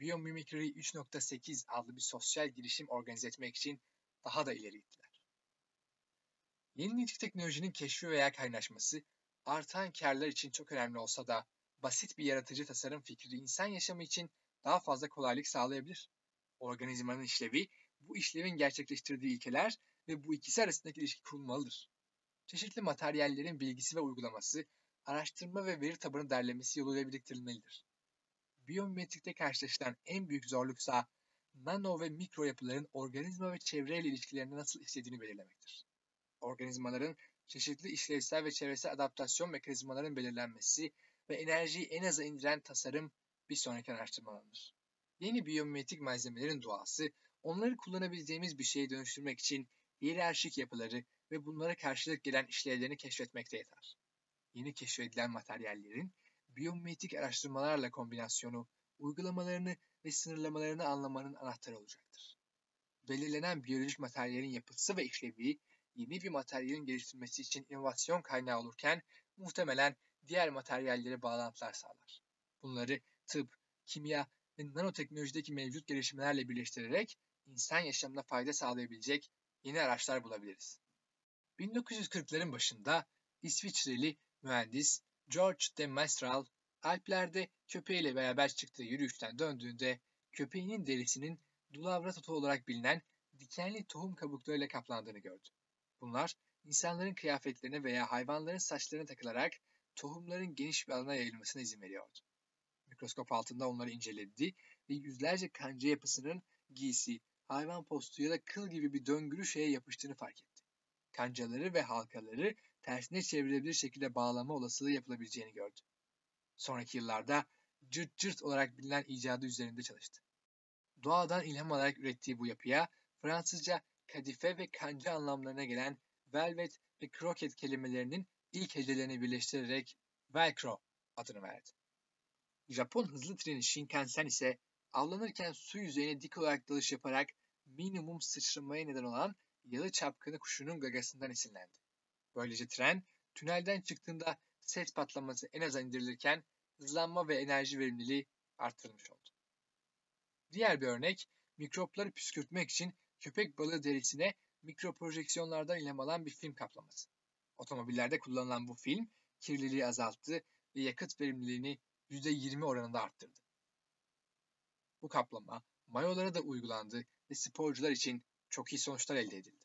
Speaker 2: Biomimicry 3.8 adlı bir sosyal girişim organize etmek için daha da ileri gittiler. Yenilikçi teknolojinin keşfi veya kaynaşması artan karlar için çok önemli olsa da basit bir yaratıcı tasarım fikri insan yaşamı için daha fazla kolaylık sağlayabilir. Organizmanın işlevi, bu işlevin gerçekleştirdiği ilkeler ve bu ikisi arasındaki ilişki kurulmalıdır. Çeşitli materyallerin bilgisi ve uygulaması, araştırma ve veri tabanı derlemesi yoluyla biriktirilmelidir. Biyomimetikte karşılaşılan en büyük zorluksa nano ve mikro yapıların organizma ve çevreyle ilişkilerini nasıl istediğini belirlemektir. Organizmaların çeşitli işlevsel ve çevresel adaptasyon mekanizmaların belirlenmesi ve enerjiyi en aza indiren tasarım bir sonraki araştırma alanıdır. Yeni biyomimetik malzemelerin doğası, onları kullanabileceğimiz bir şeye dönüştürmek için hiyerarşik yapıları ve bunlara karşılık gelen işlevlerini keşfetmekte yeter. Yeni keşfedilen materyallerin biyomimetik araştırmalarla kombinasyonu, uygulamalarını ve sınırlamalarını anlamanın anahtarı olacaktır. Belirlenen biyolojik materyalin yapısı ve işlevi, yeni bir materyalin geliştirilmesi için inovasyon kaynağı olurken muhtemelen diğer materyallere bağlantılar sağlar. Bunları tıp, kimya ve nanoteknolojideki mevcut gelişmelerle birleştirerek insan yaşamına fayda sağlayabilecek yeni araçlar bulabiliriz. 1940'ların başında İsviçreli mühendis George de Mestral, Alplerde köpeğiyle beraber çıktığı yürüyüşten döndüğünde köpeğinin derisinin dulavra totu olarak bilinen dikenli tohum kabuklarıyla kaplandığını gördü. Bunlar insanların kıyafetlerine veya hayvanların saçlarına takılarak tohumların geniş bir alana yayılmasına izin veriyordu. Mikroskop altında onları inceledi ve yüzlerce kanca yapısının giysi, hayvan postu ya da kıl gibi bir döngülü şeye yapıştığını fark etti. Kancaları ve halkaları tersine çevrilebilir şekilde bağlama olasılığı yapılabileceğini gördü. Sonraki yıllarda cırt cırt olarak bilinen icadı üzerinde çalıştı. Doğadan ilham alarak ürettiği bu yapıya Fransızca kadife ve kanca anlamlarına gelen velvet ve kroket kelimelerinin ilk hecelerini birleştirerek Velcro adını verdi. Japon hızlı treni Shinkansen ise avlanırken su yüzeyine dik olarak dalış yaparak minimum sıçramaya neden olan yalı çapkını kuşunun gagasından esinlendi. Böylece tren tünelden çıktığında ses patlaması en aza indirilirken hızlanma ve enerji verimliliği arttırılmış oldu. Diğer bir örnek mikropları püskürtmek için köpek balığı derisine mikroprojeksiyonlardan ilham alan bir film kaplaması. Otomobillerde kullanılan bu film kirliliği azalttı ve yakıt verimliliğini %20 oranında arttırdı. Bu kaplama mayolara da uygulandı ve sporcular için çok iyi sonuçlar elde edildi.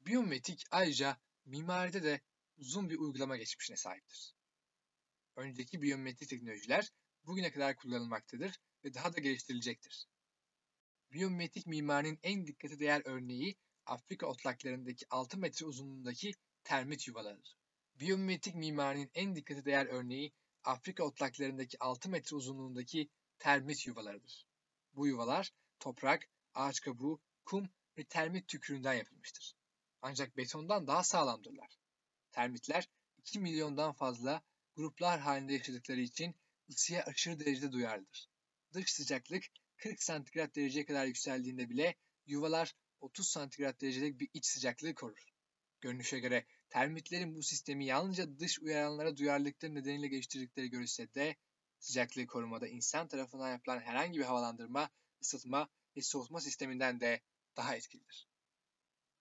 Speaker 2: Biyometrik ayrıca mimaride de uzun bir uygulama geçmişine sahiptir. Önceki biyometrik teknolojiler bugüne kadar kullanılmaktadır ve daha da geliştirilecektir. Biyometrik mimarinin en dikkate değer örneği Afrika otlaklarındaki 6 metre uzunluğundaki termit yuvalarıdır. Biyometrik mimarinin en dikkate değer örneği Afrika otlaklarındaki 6 metre uzunluğundaki termit yuvalarıdır. Bu yuvalar toprak, ağaç kabuğu, kum ve termit tükürüğünden yapılmıştır. Ancak betondan daha sağlamdırlar. Termitler 2 milyondan fazla gruplar halinde yaşadıkları için ısıya aşırı derecede duyarlıdır. Dış sıcaklık 40 santigrat dereceye kadar yükseldiğinde bile yuvalar 30 santigrat derecelik bir iç sıcaklığı korur. Görünüşe göre termitlerin bu sistemi yalnızca dış uyaranlara duyarlılıkları nedeniyle geliştirdikleri görülse de sıcaklığı korumada insan tarafından yapılan herhangi bir havalandırma, ısıtma ve soğutma sisteminden de daha etkilidir.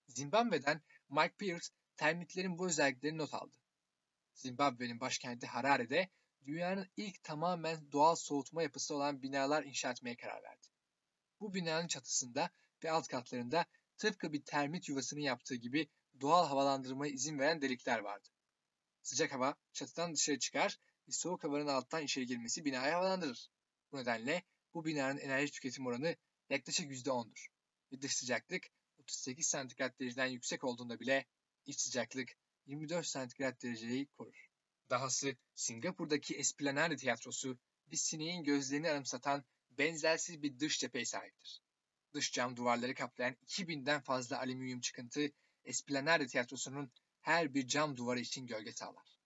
Speaker 2: Zimbabwe'den Mike Pierce termitlerin bu özelliklerini not aldı. Zimbabwe'nin başkenti Harare'de dünyanın ilk tamamen doğal soğutma yapısı olan binalar inşa etmeye karar verdi. Bu binanın çatısında ve alt katlarında tıpkı bir termit yuvasının yaptığı gibi doğal havalandırmaya izin veren delikler vardı. Sıcak hava çatıdan dışarı çıkar ve soğuk havanın alttan içeri girmesi binayı havalandırır. Bu nedenle bu binanın enerji tüketim oranı yaklaşık %10'dur. Ve dış sıcaklık 38 santigrat dereceden yüksek olduğunda bile iç sıcaklık 24 santigrat dereceyi korur. Dahası Singapur'daki Esplanade Tiyatrosu bir sineğin gözlerini anımsatan benzersiz bir dış cepheye sahiptir. Dış cam duvarları kaplayan 2000'den fazla alüminyum çıkıntı Esplanade Tiyatrosu'nun her bir cam duvarı için gölge sağlar.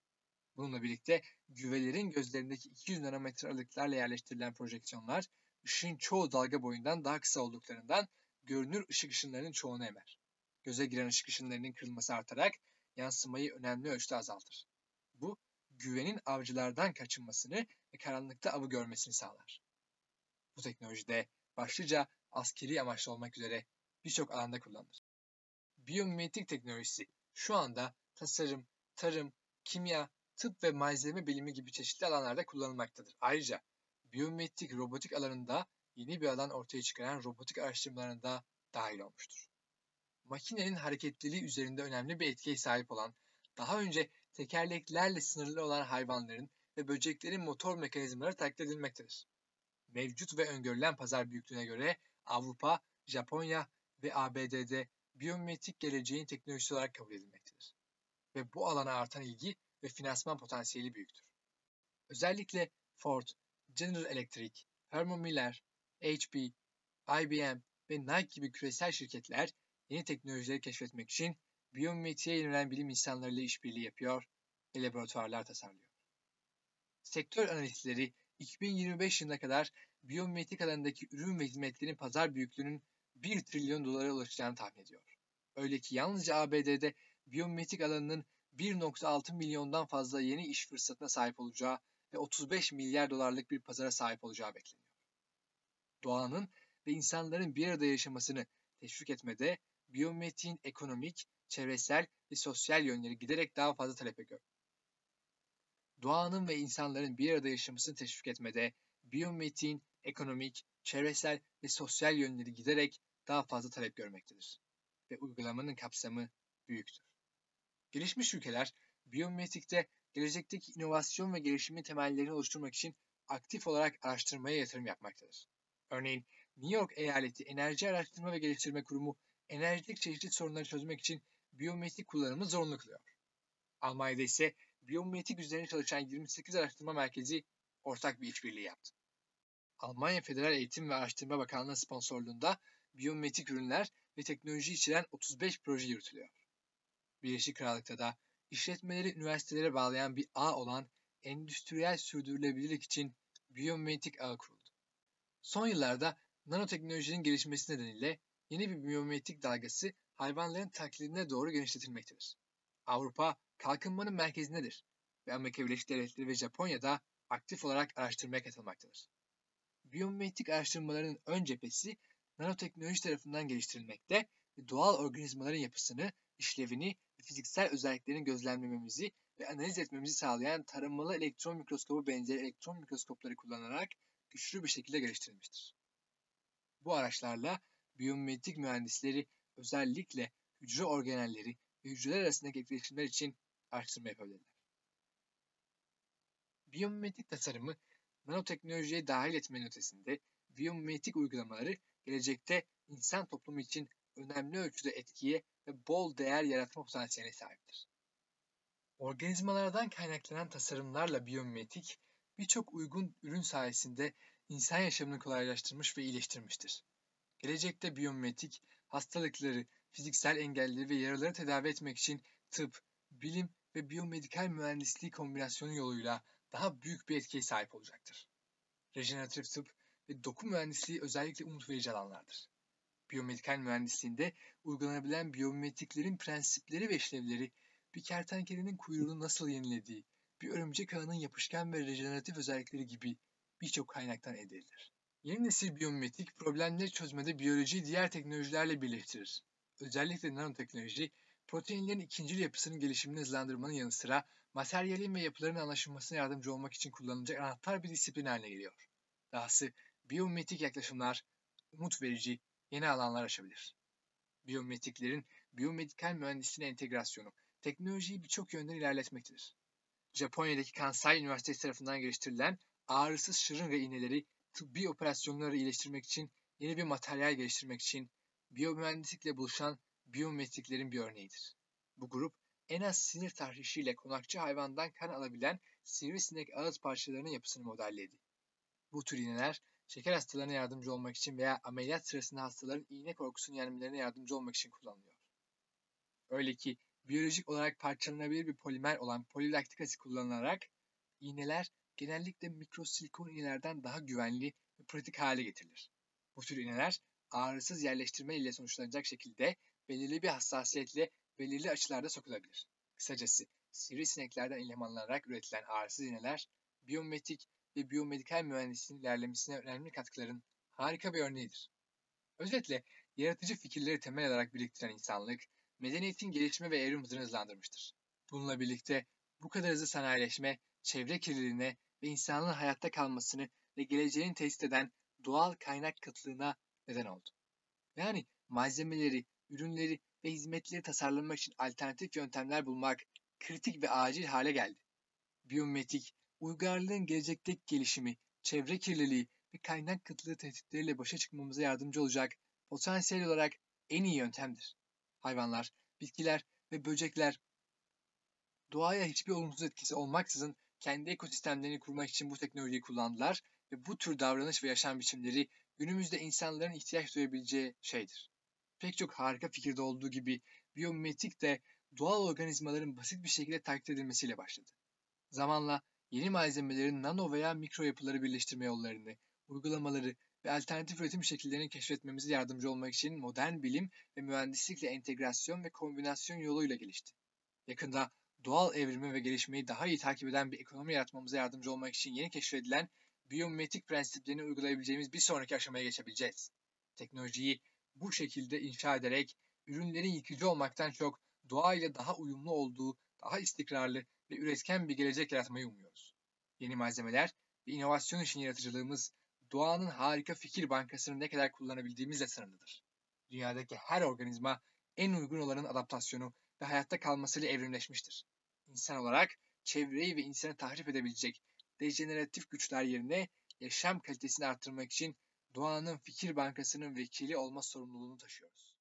Speaker 2: Bununla birlikte güvelerin gözlerindeki 200 nanometre aralıklarla yerleştirilen projeksiyonlar ışığın çoğu dalga boyundan daha kısa olduklarından görünür ışık ışınlarının çoğunu emer. Göze giren ışık ışınlarının kırılması artarak yansımayı önemli ölçüde azaltır. Bu, güvenin avcılardan kaçınmasını ve karanlıkta avı görmesini sağlar. Bu teknolojide başlıca askeri amaçlı olmak üzere birçok alanda kullanılır. Biyomimetrik teknolojisi şu anda tasarım, tarım, kimya, tıp ve malzeme bilimi gibi çeşitli alanlarda kullanılmaktadır. Ayrıca biyometrik robotik alanında yeni bir alan ortaya çıkaran robotik araştırmalarında dahil olmuştur. makinenin hareketliliği üzerinde önemli bir etkiye sahip olan, daha önce tekerleklerle sınırlı olan hayvanların ve böceklerin motor mekanizmaları taklit edilmektedir. Mevcut ve öngörülen pazar büyüklüğüne göre Avrupa, Japonya ve ABD'de biyometrik geleceğin teknolojisi olarak kabul edilmektedir. Ve bu alana artan ilgi ve finansman potansiyeli büyüktür. Özellikle Ford, General Electric, Herman Miller, HP, IBM ve Nike gibi küresel şirketler yeni teknolojileri keşfetmek için biyometriye yönelen bilim insanlarıyla işbirliği yapıyor ve laboratuvarlar tasarlıyor. Sektör analistleri 2025 yılına kadar biyometrik alandaki ürün ve hizmetlerin pazar büyüklüğünün 1 trilyon dolara ulaşacağını tahmin ediyor. Öyle ki yalnızca ABD'de biyometrik alanının 1.6 milyondan fazla yeni iş fırsatına sahip olacağı ve 35 milyar dolarlık bir pazara sahip olacağı bekleniyor. Doğanın ve insanların bir arada yaşamasını teşvik etmede biyometriğin ekonomik, çevresel ve sosyal yönleri giderek daha fazla talep ediyor. Doğanın ve insanların bir arada yaşamasını teşvik etmede biyometriğin ekonomik, çevresel ve sosyal yönleri giderek daha fazla talep görmektedir ve uygulamanın kapsamı büyüktür. Gelişmiş ülkeler biyometrikte gelecekteki inovasyon ve gelişimin temellerini oluşturmak için aktif olarak araştırmaya yatırım yapmaktadır. Örneğin New York Eyaleti Enerji Araştırma ve Geliştirme Kurumu enerjilik çeşitli sorunları çözmek için biyometrik kullanımı zorunlu kılıyor. Almanya'da ise biyometrik üzerine çalışan 28 araştırma merkezi ortak bir işbirliği yaptı. Almanya Federal Eğitim ve Araştırma Bakanlığı sponsorluğunda biyometrik ürünler ve teknoloji içeren 35 proje yürütülüyor. Birleşik Krallık'ta da işletmeleri üniversitelere bağlayan bir ağ olan endüstriyel sürdürülebilirlik için biyometrik ağ kuruldu. Son yıllarda nanoteknolojinin gelişmesi nedeniyle yeni bir biyometrik dalgası hayvanların taklidine doğru genişletilmektedir. Avrupa kalkınmanın merkezindedir ve Amerika Birleşik Devletleri ve Japonya'da aktif olarak araştırmaya katılmaktadır. Biyometrik araştırmaların ön cephesi nanoteknoloji tarafından geliştirilmekte ve doğal organizmaların yapısını, işlevini ve fiziksel özelliklerini gözlemlememizi ve analiz etmemizi sağlayan taramalı elektron mikroskobu benzeri elektron mikroskopları kullanarak güçlü bir şekilde geliştirilmiştir. Bu araçlarla biyometrik mühendisleri özellikle hücre organelleri ve hücreler arasındaki etkileşimler için araştırma yapabilirler. Biyometrik tasarımı nanoteknolojiye dahil etmenin ötesinde biyometrik uygulamaları gelecekte insan toplumu için önemli ölçüde etkiye ve bol değer yaratma potansiyeline sahiptir. Organizmalardan kaynaklanan tasarımlarla biyometrik birçok uygun ürün sayesinde insan yaşamını kolaylaştırmış ve iyileştirmiştir. Gelecekte biyometrik hastalıkları, fiziksel engelleri ve yaraları tedavi etmek için tıp, bilim ve biyomedikal mühendisliği kombinasyonu yoluyla daha büyük bir etkiye sahip olacaktır. Rejeneratif tıp ve doku mühendisliği özellikle umut verici alanlardır. Biyomedikal mühendisliğinde uygulanabilen biyometriklerin prensipleri ve işlevleri, bir kertenkelenin kuyruğunu nasıl yenilediği, bir örümcek ağının yapışkan ve rejeneratif özellikleri gibi birçok kaynaktan edilir. Yeni nesil biyometrik problemleri çözmede biyolojiyi diğer teknolojilerle birleştirir. Özellikle nanoteknoloji, proteinlerin ikincil yapısının gelişimini hızlandırmanın yanı sıra materyalin ve yapıların anlaşılmasına yardımcı olmak için kullanılacak anahtar bir disiplin haline geliyor. Dahası biyometrik yaklaşımlar umut verici yeni alanlar açabilir. Biyometriklerin biyomedikal mühendisliğine entegrasyonu teknolojiyi birçok yönden ilerletmektedir. Japonya'daki Kansai Üniversitesi tarafından geliştirilen ağrısız şırınga iğneleri tıbbi operasyonları iyileştirmek için yeni bir materyal geliştirmek için biyomühendislikle buluşan biyometriklerin bir örneğidir. Bu grup en az sinir tahrişiyle konakçı hayvandan kan alabilen sivrisinek ağız parçalarının yapısını modelledi. Bu tür iğneler şeker hastalarına yardımcı olmak için veya ameliyat sırasında hastaların iğne korkusunu yenmelerine yardımcı olmak için kullanılıyor. Öyle ki biyolojik olarak parçalanabilir bir polimer olan polilaktik asit kullanılarak iğneler genellikle mikrosilikon iğnelerden daha güvenli ve pratik hale getirilir. Bu tür iğneler ağrısız yerleştirme ile sonuçlanacak şekilde belirli bir hassasiyetle belirli açılarda sokulabilir. Kısacası sivrisineklerden ilhamlanarak üretilen ağrısız iğneler biyometrik ve biyomedikal mühendisliğin ilerlemesine önemli katkıların harika bir örneğidir. Özetle yaratıcı fikirleri temel alarak biriktiren insanlık, medeniyetin gelişme ve evrim hızını hızlandırmıştır. Bununla birlikte bu kadar hızlı sanayileşme, çevre kirliliğine ve insanlığın hayatta kalmasını ve geleceğini tesis eden doğal kaynak kıtlığına neden oldu. Yani malzemeleri, ürünleri ve hizmetleri tasarlamak için alternatif yöntemler bulmak kritik ve acil hale geldi. Biyometrik, uygarlığın gelecekteki gelişimi, çevre kirliliği ve kaynak kıtlığı tehditleriyle başa çıkmamıza yardımcı olacak potansiyel olarak en iyi yöntemdir. Hayvanlar, bitkiler ve böcekler doğaya hiçbir olumsuz etkisi olmaksızın kendi ekosistemlerini kurmak için bu teknolojiyi kullandılar ve bu tür davranış ve yaşam biçimleri günümüzde insanların ihtiyaç duyabileceği şeydir. Pek çok harika fikirde olduğu gibi biyomimetik de doğal organizmaların basit bir şekilde taklit edilmesiyle başladı. Zamanla yeni malzemelerin nano veya mikro yapıları birleştirme yollarını, uygulamaları ve alternatif üretim şekillerini keşfetmemize yardımcı olmak için modern bilim ve mühendislikle entegrasyon ve kombinasyon yoluyla gelişti. Yakında doğal evrimi ve gelişmeyi daha iyi takip eden bir ekonomi yaratmamıza yardımcı olmak için yeni keşfedilen biyometrik prensiplerini uygulayabileceğimiz bir sonraki aşamaya geçebileceğiz. Teknolojiyi bu şekilde inşa ederek ürünlerin yıkıcı olmaktan çok doğayla daha uyumlu olduğu, daha istikrarlı ve üretken bir gelecek yaratmayı umuyoruz. Yeni malzemeler ve inovasyon için yaratıcılığımız doğanın harika fikir bankasını ne kadar kullanabildiğimizle sınırlıdır. Dünyadaki her organizma en uygun olanın adaptasyonu ve hayatta kalmasıyla evrimleşmiştir. İnsan olarak çevreyi ve insanı tahrip edebilecek dejeneratif güçler yerine yaşam kalitesini arttırmak için doğanın fikir bankasının vekili olma sorumluluğunu taşıyoruz.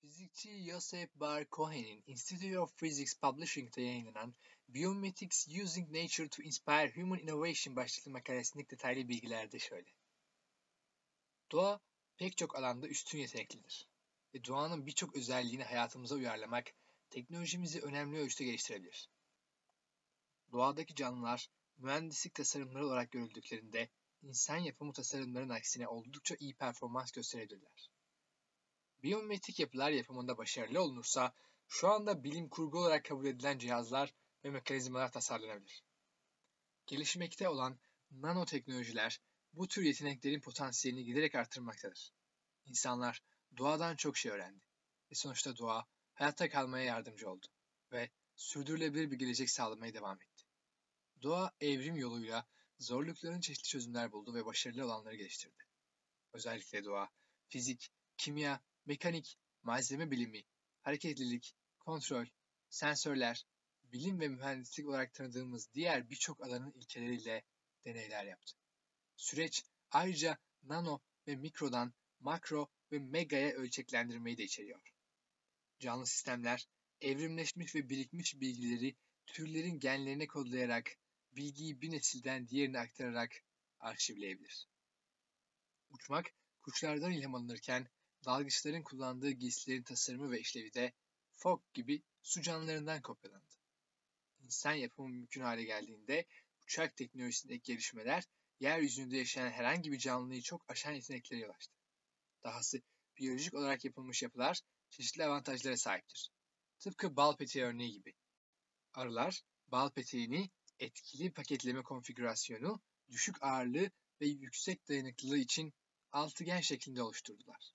Speaker 2: Fizikçi Joseph Bar Cohen'in Institute of Physics Publishing'de yayınlanan Biometics Using Nature to Inspire Human Innovation başlıklı makalesindeki detaylı bilgilerde şöyle. Doğa pek çok alanda üstün yeteneklidir ve doğanın birçok özelliğini hayatımıza uyarlamak teknolojimizi önemli ölçüde geliştirebilir. Doğadaki canlılar mühendislik tasarımları olarak görüldüklerinde insan yapımı tasarımların aksine oldukça iyi performans gösterebilirler. Biyometrik yapılar yapımında başarılı olunursa şu anda bilim kurgu olarak kabul edilen cihazlar ve mekanizmalar tasarlanabilir. Gelişmekte olan nanoteknolojiler bu tür yeteneklerin potansiyelini giderek artırmaktadır. İnsanlar doğadan çok şey öğrendi ve sonuçta doğa hayatta kalmaya yardımcı oldu ve sürdürülebilir bir gelecek sağlamaya devam etti. Doğa evrim yoluyla zorlukların çeşitli çözümler buldu ve başarılı olanları geliştirdi. Özellikle doğa, fizik, kimya, mekanik, malzeme bilimi, hareketlilik, kontrol, sensörler, bilim ve mühendislik olarak tanıdığımız diğer birçok alanın ilkeleriyle deneyler yaptı. Süreç ayrıca nano ve mikrodan makro ve mega'ya ölçeklendirmeyi de içeriyor. Canlı sistemler evrimleşmiş ve birikmiş bilgileri türlerin genlerine kodlayarak bilgiyi bir nesilden diğerine aktararak arşivleyebilir. Uçmak kuşlardan ilham alınırken dalgıçların kullandığı giysilerin tasarımı ve işlevi de fok gibi su canlılarından kopyalandı. İnsan yapımı mümkün hale geldiğinde uçak teknolojisindeki gelişmeler yeryüzünde yaşayan herhangi bir canlıyı çok aşan yeteneklere yol açtı. Dahası biyolojik olarak yapılmış yapılar çeşitli avantajlara sahiptir. Tıpkı bal peteği örneği gibi. Arılar bal peteğini etkili paketleme konfigürasyonu, düşük ağırlığı ve yüksek dayanıklılığı için altıgen şeklinde oluşturdular.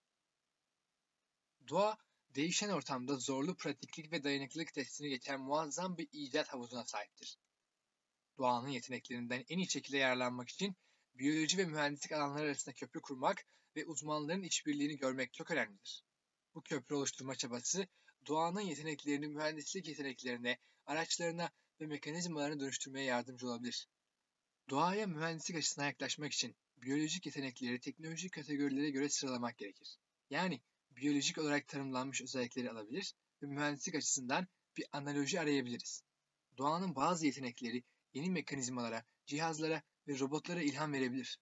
Speaker 2: Doğa, değişen ortamda zorlu pratiklik ve dayanıklılık testini geçen muazzam bir icat havuzuna sahiptir. Doğanın yeteneklerinden en iyi şekilde yararlanmak için biyoloji ve mühendislik alanları arasında köprü kurmak ve uzmanların işbirliğini görmek çok önemlidir. Bu köprü oluşturma çabası doğanın yeteneklerini mühendislik yeteneklerine, araçlarına ve mekanizmalarına dönüştürmeye yardımcı olabilir. Doğaya mühendislik açısından yaklaşmak için biyolojik yetenekleri teknolojik kategorilere göre sıralamak gerekir. Yani biyolojik olarak tanımlanmış özellikleri alabilir ve mühendislik açısından bir analoji arayabiliriz. Doğanın bazı yetenekleri yeni mekanizmalara, cihazlara ve robotlara ilham verebilir.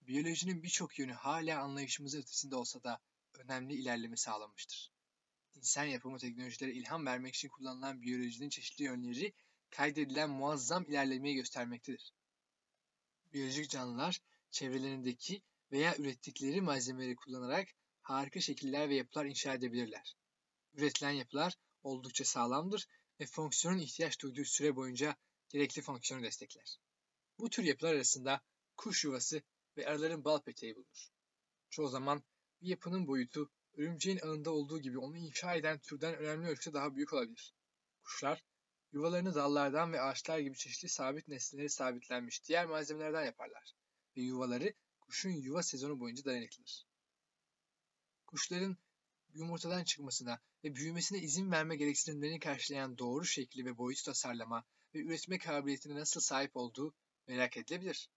Speaker 2: Biyolojinin birçok yönü hala anlayışımız ötesinde olsa da önemli ilerleme sağlamıştır. İnsan yapımı teknolojilere ilham vermek için kullanılan biyolojinin çeşitli yönleri kaydedilen muazzam ilerlemeyi göstermektedir. Biyolojik canlılar çevrelerindeki veya ürettikleri malzemeleri kullanarak harika şekiller ve yapılar inşa edebilirler. Üretilen yapılar oldukça sağlamdır ve fonksiyonun ihtiyaç duyduğu süre boyunca gerekli fonksiyonu destekler. Bu tür yapılar arasında kuş yuvası ve arıların bal peteği bulunur. Çoğu zaman bir yapının boyutu örümceğin ağında olduğu gibi onu inşa eden türden önemli ölçüde daha büyük olabilir. Kuşlar Yuvalarını dallardan ve ağaçlar gibi çeşitli sabit nesneleri sabitlenmiş diğer malzemelerden yaparlar ve yuvaları kuşun yuva sezonu boyunca dayanıklıdır. Kuşların yumurtadan çıkmasına ve büyümesine izin verme gereksinimlerini karşılayan doğru şekli ve boyutu tasarlama ve üretme kabiliyetine nasıl sahip olduğu merak edilebilir.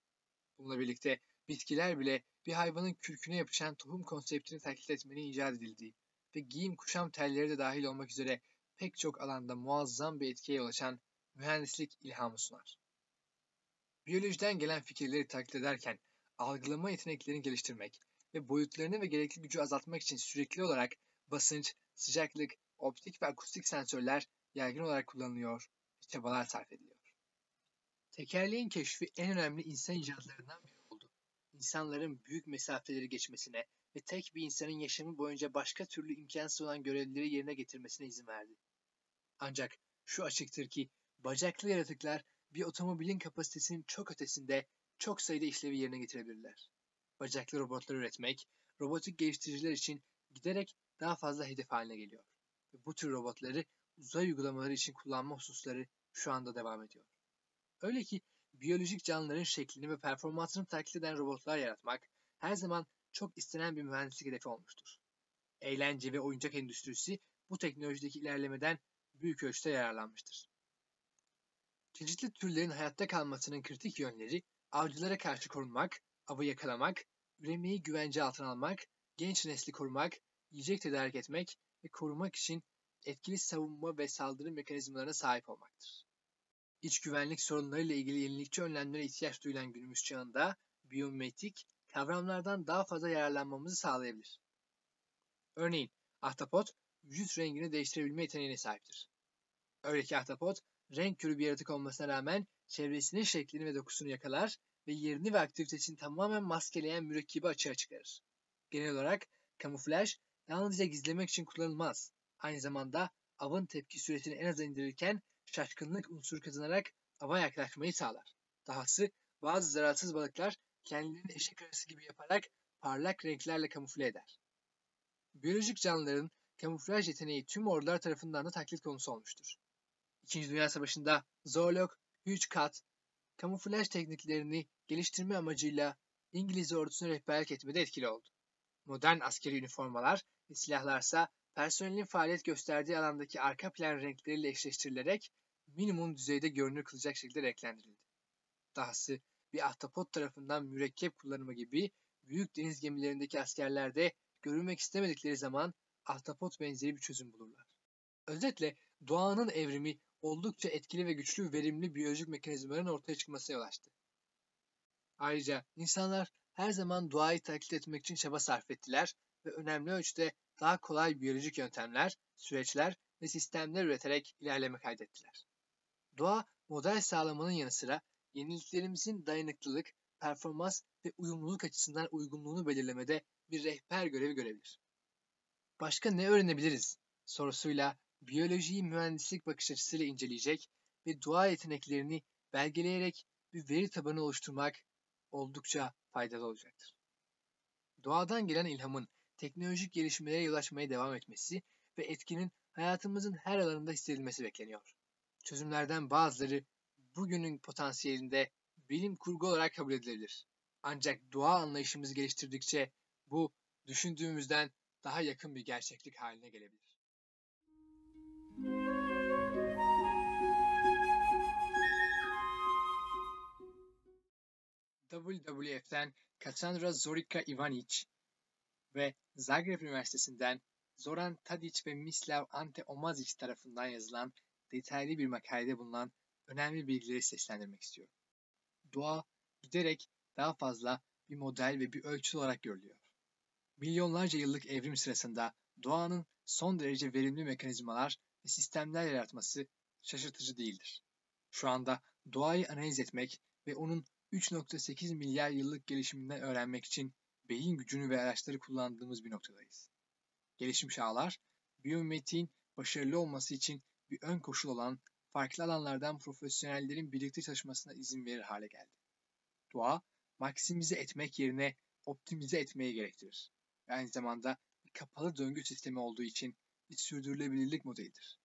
Speaker 2: Bununla birlikte bitkiler bile bir hayvanın kürküne yapışan tohum konseptini taklit etmenin icat edildiği ve giyim kuşam telleri de dahil olmak üzere pek çok alanda muazzam bir etkiye yol açan mühendislik ilhamı sunar. Biyolojiden gelen fikirleri taklit ederken algılama yeteneklerini geliştirmek ve boyutlarını ve gerekli gücü azaltmak için sürekli olarak basınç, sıcaklık, optik ve akustik sensörler yaygın olarak kullanılıyor çabalar sarf ediliyor. Tekerleğin keşfi en önemli insan icatlarından biri oldu. İnsanların büyük mesafeleri geçmesine ve tek bir insanın yaşamı boyunca başka türlü imkansız olan görevleri yerine getirmesine izin verdi. Ancak şu açıktır ki bacaklı yaratıklar bir otomobilin kapasitesinin çok ötesinde çok sayıda işlevi yerine getirebilirler. Bacaklı robotlar üretmek, robotik geliştiriciler için giderek daha fazla hedef haline geliyor. Ve bu tür robotları uzay uygulamaları için kullanma hususları şu anda devam ediyor. Öyle ki biyolojik canlıların şeklini ve performansını taklit eden robotlar yaratmak her zaman çok istenen bir mühendislik hedefi olmuştur. Eğlence ve oyuncak endüstrisi bu teknolojideki ilerlemeden büyük ölçüde yararlanmıştır. Çeşitli türlerin hayatta kalmasının kritik yönleri avcılara karşı korunmak, avı yakalamak, üremeyi güvence altına almak, genç nesli korumak, yiyecek tedarik etmek ve korumak için etkili savunma ve saldırı mekanizmalarına sahip olmaktır. İç güvenlik sorunlarıyla ilgili yenilikçi önlemlere ihtiyaç duyulan günümüz çağında biyometrik kavramlardan daha fazla yararlanmamızı sağlayabilir. Örneğin ahtapot vücut rengini değiştirebilme yeteneğine sahiptir. Öyle ki ahtapot renk körü bir yaratık olmasına rağmen çevresinin şeklini ve dokusunu yakalar ve yerini ve aktivitesini tamamen maskeleyen mürekkebi açığa çıkarır. Genel olarak kamuflaj yalnızca gizlemek için kullanılmaz. Aynı zamanda avın tepki süresini en aza indirirken şaşkınlık unsuru kazanarak ava yaklaşmayı sağlar. Dahası bazı zararsız balıklar kendilerini eşek arısı gibi yaparak parlak renklerle kamufle eder. Biyolojik canlıların kamuflaj yeteneği tüm ordular tarafından da taklit konusu olmuştur. İkinci Dünya Savaşı'nda zoolog Hugh Kat, kamuflaj tekniklerini geliştirme amacıyla İngiliz ordusuna rehberlik etmede etkili oldu. Modern askeri üniformalar ve silahlarsa personelin faaliyet gösterdiği alandaki arka plan renkleriyle eşleştirilerek minimum düzeyde görünür kılacak şekilde renklendirildi. Dahası bir ahtapot tarafından mürekkep kullanımı gibi büyük deniz gemilerindeki askerler de görülmek istemedikleri zaman ahtapot benzeri bir çözüm bulurlar. Özetle doğanın evrimi oldukça etkili ve güçlü verimli biyolojik mekanizmaların ortaya çıkmasına yol açtı. Ayrıca insanlar her zaman doğayı taklit etmek için çaba sarf ettiler ve önemli ölçüde daha kolay biyolojik yöntemler, süreçler ve sistemler üreterek ilerleme kaydettiler. Doğa model sağlamanın yanı sıra yeniliklerimizin dayanıklılık, performans ve uyumluluk açısından uygunluğunu belirlemede bir rehber görevi görebilir. Başka ne öğrenebiliriz sorusuyla biyolojiyi mühendislik bakış açısıyla inceleyecek ve doğa yeteneklerini belgeleyerek bir veri tabanı oluşturmak oldukça faydalı olacaktır. Doğadan gelen ilhamın teknolojik gelişmelere yol açmaya devam etmesi ve etkinin hayatımızın her alanında hissedilmesi bekleniyor. Çözümlerden bazıları bugünün potansiyelinde bilim kurgu olarak kabul edilebilir. Ancak doğa anlayışımızı geliştirdikçe bu düşündüğümüzden daha yakın bir gerçeklik haline gelebilir. WWF'den Cassandra Zorica Ivanic ve Zagreb Üniversitesi'nden Zoran Tadic ve Mislav Ante Omazic tarafından yazılan detaylı bir makalede bulunan önemli bilgileri seslendirmek istiyorum. Doğa giderek daha fazla bir model ve bir ölçü olarak görülüyor. Milyonlarca yıllık evrim sırasında doğanın son derece verimli mekanizmalar ve sistemler yaratması şaşırtıcı değildir. Şu anda doğayı analiz etmek ve onun 3.8 milyar yıllık gelişiminden öğrenmek için beyin gücünü ve araçları kullandığımız bir noktadayız. Gelişmiş ağlar, biyometiğin başarılı olması için bir ön koşul olan farklı alanlardan profesyonellerin birlikte çalışmasına izin verir hale geldi. Doğa, maksimize etmek yerine optimize etmeyi gerektirir. Ve aynı zamanda bir kapalı döngü sistemi olduğu için bir sürdürülebilirlik modelidir.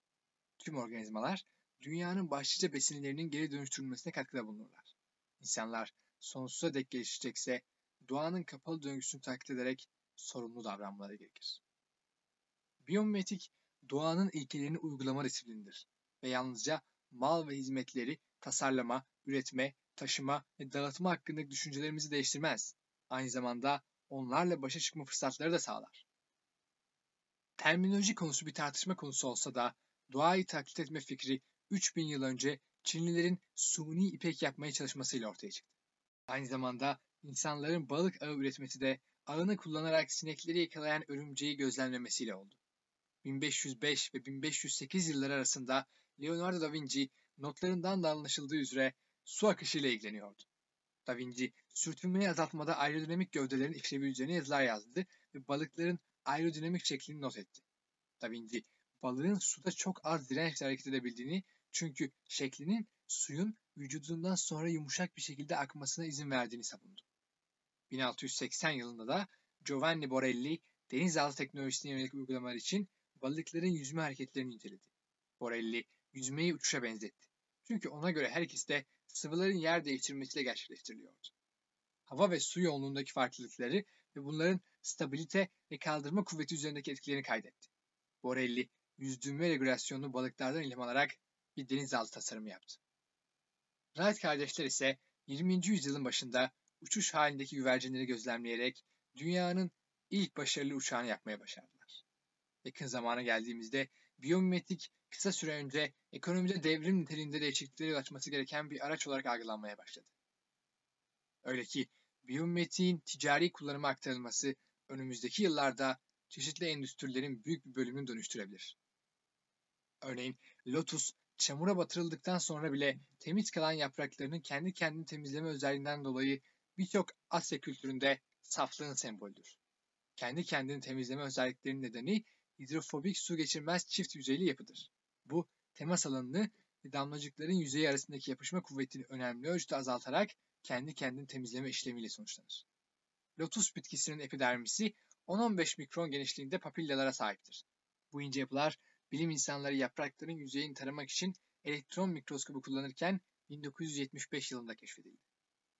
Speaker 2: Tüm organizmalar dünyanın başlıca besinlerinin geri dönüştürülmesine katkıda bulunurlar. İnsanlar sonsuza dek gelişecekse doğanın kapalı döngüsünü taklit ederek sorumlu davranmaları gerekir. Biyomimetik, doğanın ilkelerini uygulama disiplinidir ve yalnızca mal ve hizmetleri tasarlama, üretme, taşıma ve dağıtma hakkındaki düşüncelerimizi değiştirmez. Aynı zamanda onlarla başa çıkma fırsatları da sağlar. Terminoloji konusu bir tartışma konusu olsa da doğayı taklit etme fikri 3000 yıl önce Çinlilerin suni ipek yapmaya çalışmasıyla ortaya çıktı. Aynı zamanda insanların balık ağı üretmesi de ağını kullanarak sinekleri yakalayan örümceği gözlemlemesiyle oldu. 1505 ve 1508 yılları arasında Leonardo da Vinci notlarından da anlaşıldığı üzere su akışı ile ilgileniyordu. Da Vinci, sürtünmeyi azaltmada aerodinamik gövdelerin işlevi üzerine yazılar yazdı ve balıkların aerodinamik şeklini not etti. Da Vinci, balığın suda çok az dirençle hareket edebildiğini çünkü şeklinin suyun vücudundan sonra yumuşak bir şekilde akmasına izin verdiğini savundu. 1680 yılında da Giovanni Borelli denizaltı teknolojisine yönelik uygulamalar için balıkların yüzme hareketlerini inceledi. Borelli yüzmeyi uçuşa benzetti. Çünkü ona göre her ikisi de sıvıların yer değiştirmesiyle gerçekleştiriliyordu. Hava ve su yoğunluğundaki farklılıkları ve bunların stabilite ve kaldırma kuvveti üzerindeki etkilerini kaydetti. Borelli, yüzdürme regülasyonunu balıklardan ilham alarak bir denizaltı tasarımı yaptı. Wright kardeşler ise 20. yüzyılın başında uçuş halindeki güvercinleri gözlemleyerek dünyanın ilk başarılı uçağını yapmaya başardılar. Yakın zamana geldiğimizde biyomimetik kısa süre önce ekonomide devrim niteliğinde değişikliklere açması gereken bir araç olarak algılanmaya başladı. Öyle ki biyomimetiğin ticari kullanıma aktarılması önümüzdeki yıllarda çeşitli endüstrilerin büyük bir bölümünü dönüştürebilir. Örneğin lotus çamura batırıldıktan sonra bile temiz kalan yapraklarının kendi kendini temizleme özelliğinden dolayı birçok Asya kültüründe saflığın sembolüdür. Kendi kendini temizleme özelliklerinin nedeni hidrofobik su geçirmez çift yüzeyli yapıdır. Bu temas alanını ve damlacıkların yüzeyi arasındaki yapışma kuvvetini önemli ölçüde azaltarak kendi kendini temizleme işlemiyle sonuçlanır. Lotus bitkisinin epidermisi 10-15 mikron genişliğinde papillalara sahiptir. Bu ince yapılar bilim insanları yaprakların yüzeyini taramak için elektron mikroskobu kullanırken 1975 yılında keşfedildi.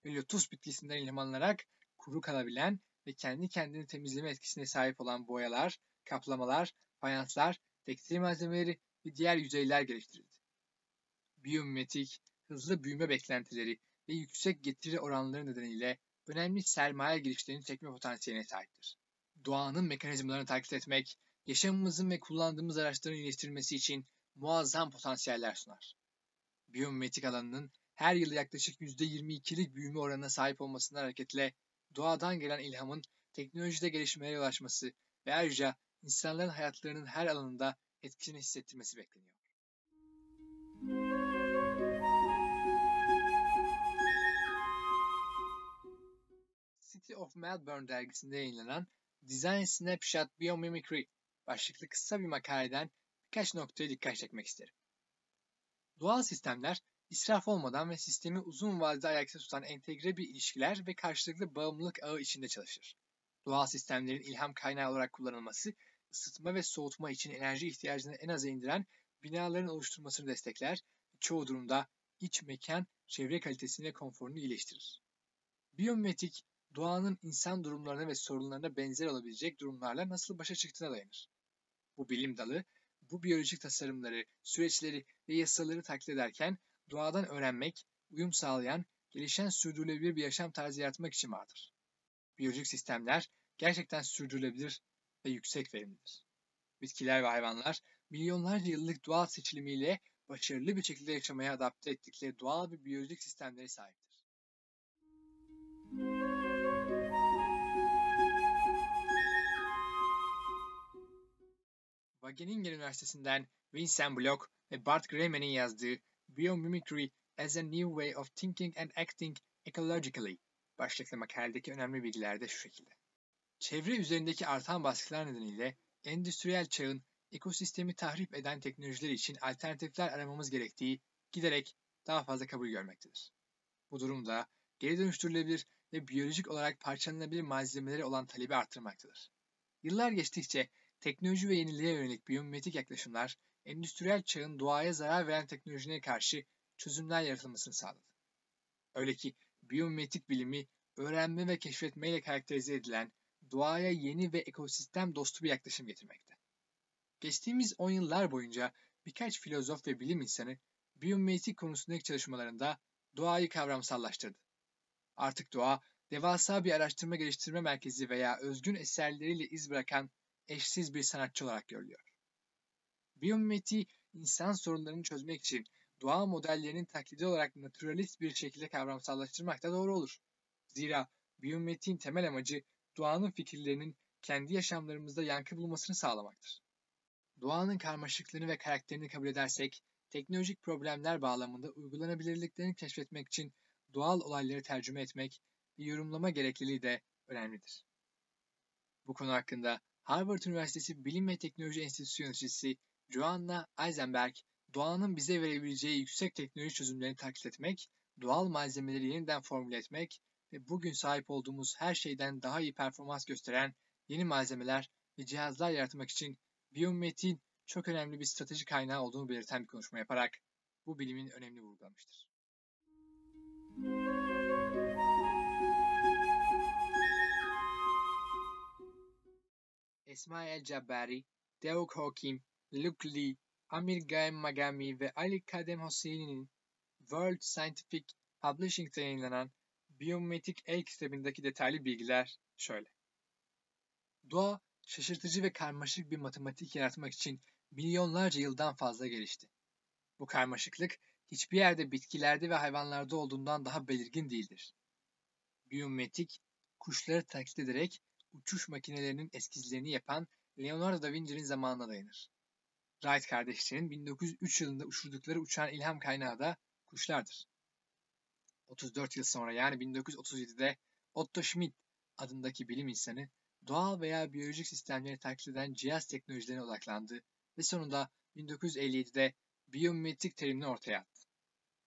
Speaker 2: Ve lotus bitkisinden ilhamlanarak kuru kalabilen ve kendi kendini temizleme etkisine sahip olan boyalar, kaplamalar, fayanslar, tekstil malzemeleri ve diğer yüzeyler geliştirildi. Biyomimetik, hızlı büyüme beklentileri ve yüksek getiri oranları nedeniyle önemli sermaye girişlerini çekme potansiyeline sahiptir. Doğanın mekanizmalarını taklit etmek, yaşamımızın ve kullandığımız araçların iyileştirilmesi için muazzam potansiyeller sunar. Biyomimetik alanının her yıl yaklaşık %22'lik büyüme oranına sahip olmasından hareketle doğadan gelen ilhamın teknolojide gelişmeye yol açması ve ayrıca insanların hayatlarının her alanında etkisini hissettirmesi bekleniyor. City of Melbourne dergisinde yayınlanan Design Snapshot Biomimicry başlıklı kısa bir makaleden birkaç noktaya dikkat çekmek isterim. Doğal sistemler israf olmadan ve sistemi uzun vadede ayakta tutan entegre bir ilişkiler ve karşılıklı bağımlılık ağı içinde çalışır. Doğal sistemlerin ilham kaynağı olarak kullanılması, ısıtma ve soğutma için enerji ihtiyacını en aza indiren binaların oluşturmasını destekler çoğu durumda iç mekan çevre kalitesini ve konforunu iyileştirir. Biyomimetik, doğanın insan durumlarına ve sorunlarına benzer olabilecek durumlarla nasıl başa çıktığına dayanır. Bu bilim dalı, bu biyolojik tasarımları, süreçleri ve yasaları taklit ederken doğadan öğrenmek, uyum sağlayan, gelişen sürdürülebilir bir yaşam tarzı yaratmak için vardır. Biyolojik sistemler gerçekten sürdürülebilir ve yüksek verimlidir. Bitkiler ve hayvanlar milyonlarca yıllık doğal seçilimiyle başarılı bir şekilde yaşamaya adapte ettikleri doğal bir biyolojik sistemleri sahiptir. Wageningen Üniversitesi'nden Vincent Bloch ve Bart Grayman'in yazdığı Biomimicry as a New Way of Thinking and Acting Ecologically başlıklı makaledeki önemli bilgiler de şu şekilde. Çevre üzerindeki artan baskılar nedeniyle endüstriyel çağın ekosistemi tahrip eden teknolojiler için alternatifler aramamız gerektiği giderek daha fazla kabul görmektedir. Bu durumda geri dönüştürülebilir ve biyolojik olarak parçalanabilir malzemeleri olan talebi arttırmaktadır. Yıllar geçtikçe teknoloji ve yeniliğe yönelik biyomimetik yaklaşımlar endüstriyel çağın doğaya zarar veren teknolojilere karşı çözümler yaratılmasını sağladı. Öyle ki biyomimetik bilimi öğrenme ve keşfetmeyle karakterize edilen doğaya yeni ve ekosistem dostu bir yaklaşım getirmekte. Geçtiğimiz 10 yıllar boyunca birkaç filozof ve bilim insanı biyomimetik konusundaki çalışmalarında doğayı kavramsallaştırdı. Artık doğa, devasa bir araştırma geliştirme merkezi veya özgün eserleriyle iz bırakan eşsiz bir sanatçı olarak görülüyor. Biyomimetiği insan sorunlarını çözmek için doğa modellerinin taklidi olarak naturalist bir şekilde kavramsallaştırmak da doğru olur. Zira biyomimetiğin temel amacı doğanın fikirlerinin kendi yaşamlarımızda yankı bulmasını sağlamaktır. Doğanın karmaşıklığını ve karakterini kabul edersek, teknolojik problemler bağlamında uygulanabilirliklerini keşfetmek için doğal olayları tercüme etmek ve yorumlama gerekliliği de önemlidir. Bu konu hakkında Harvard Üniversitesi Bilim ve Teknoloji Enstitüsü yöneticisi Joanna Eisenberg, doğanın bize verebileceği yüksek teknoloji çözümlerini taklit etmek, doğal malzemeleri yeniden formüle etmek ve bugün sahip olduğumuz her şeyden daha iyi performans gösteren yeni malzemeler ve cihazlar yaratmak için biyomimetiğin çok önemli bir strateji kaynağı olduğunu belirten bir konuşma yaparak bu bilimin önemini vurgulamıştır. Esma El Jabbari, Deo Lee, Amir Gaem Magami ve Ali Kadem Hosseini'nin World Scientific Publishing'de yayınlanan Biyomimetik El kitabındaki detaylı bilgiler şöyle. Doğa, şaşırtıcı ve karmaşık bir matematik yaratmak için milyonlarca yıldan fazla gelişti. Bu karmaşıklık hiçbir yerde bitkilerde ve hayvanlarda olduğundan daha belirgin değildir. Biyomimetik, kuşları taklit ederek uçuş makinelerinin eskizlerini yapan Leonardo da Vinci'nin zamanına dayanır. Wright kardeşlerinin 1903 yılında uçurdukları uçağın ilham kaynağı da kuşlardır. 34 yıl sonra yani 1937'de Otto Schmidt adındaki bilim insanı doğal veya biyolojik sistemleri taklit eden cihaz teknolojilerine odaklandı ve sonunda 1957'de biyomimetrik terimini ortaya attı.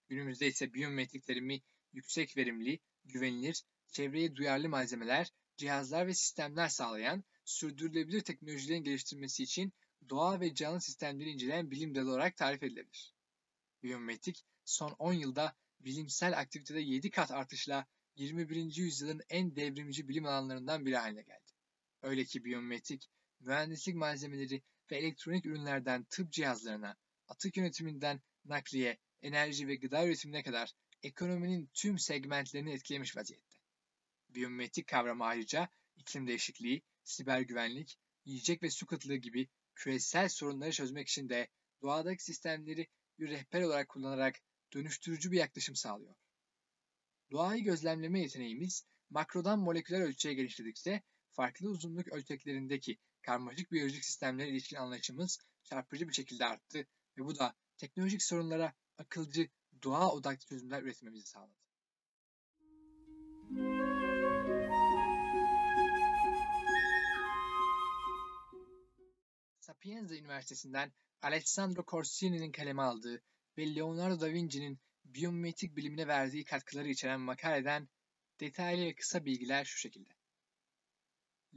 Speaker 2: Günümüzde ise biyomimetrik terimi yüksek verimli, güvenilir, çevreye duyarlı malzemeler, cihazlar ve sistemler sağlayan, sürdürülebilir teknolojilerin geliştirmesi için doğa ve canlı sistemleri inceleyen bilim dalı olarak tarif edilebilir. Biyometrik son 10 yılda bilimsel aktivitede 7 kat artışla 21. yüzyılın en devrimci bilim alanlarından biri haline geldi. Öyle ki biyometrik, mühendislik malzemeleri ve elektronik ürünlerden tıp cihazlarına, atık yönetiminden nakliye, enerji ve gıda üretimine kadar ekonominin tüm segmentlerini etkilemiş vaziyette. Biyometrik kavramı ayrıca iklim değişikliği, siber güvenlik, yiyecek ve su kıtlığı gibi küresel sorunları çözmek için de doğadaki sistemleri bir rehber olarak kullanarak dönüştürücü bir yaklaşım sağlıyor. Doğayı gözlemleme yeteneğimiz makrodan moleküler ölçüye geliştirdikçe farklı uzunluk ölçeklerindeki karmaşık biyolojik sistemlere ilişkin anlayışımız çarpıcı bir şekilde arttı ve bu da teknolojik sorunlara akılcı, doğa odaklı çözümler üretmemizi sağladı. Sapienza Üniversitesi'nden Alessandro Corsini'nin kaleme aldığı ve Leonardo da Vinci'nin biyomimetik bilimine verdiği katkıları içeren makaleden detaylı ve kısa bilgiler şu şekilde.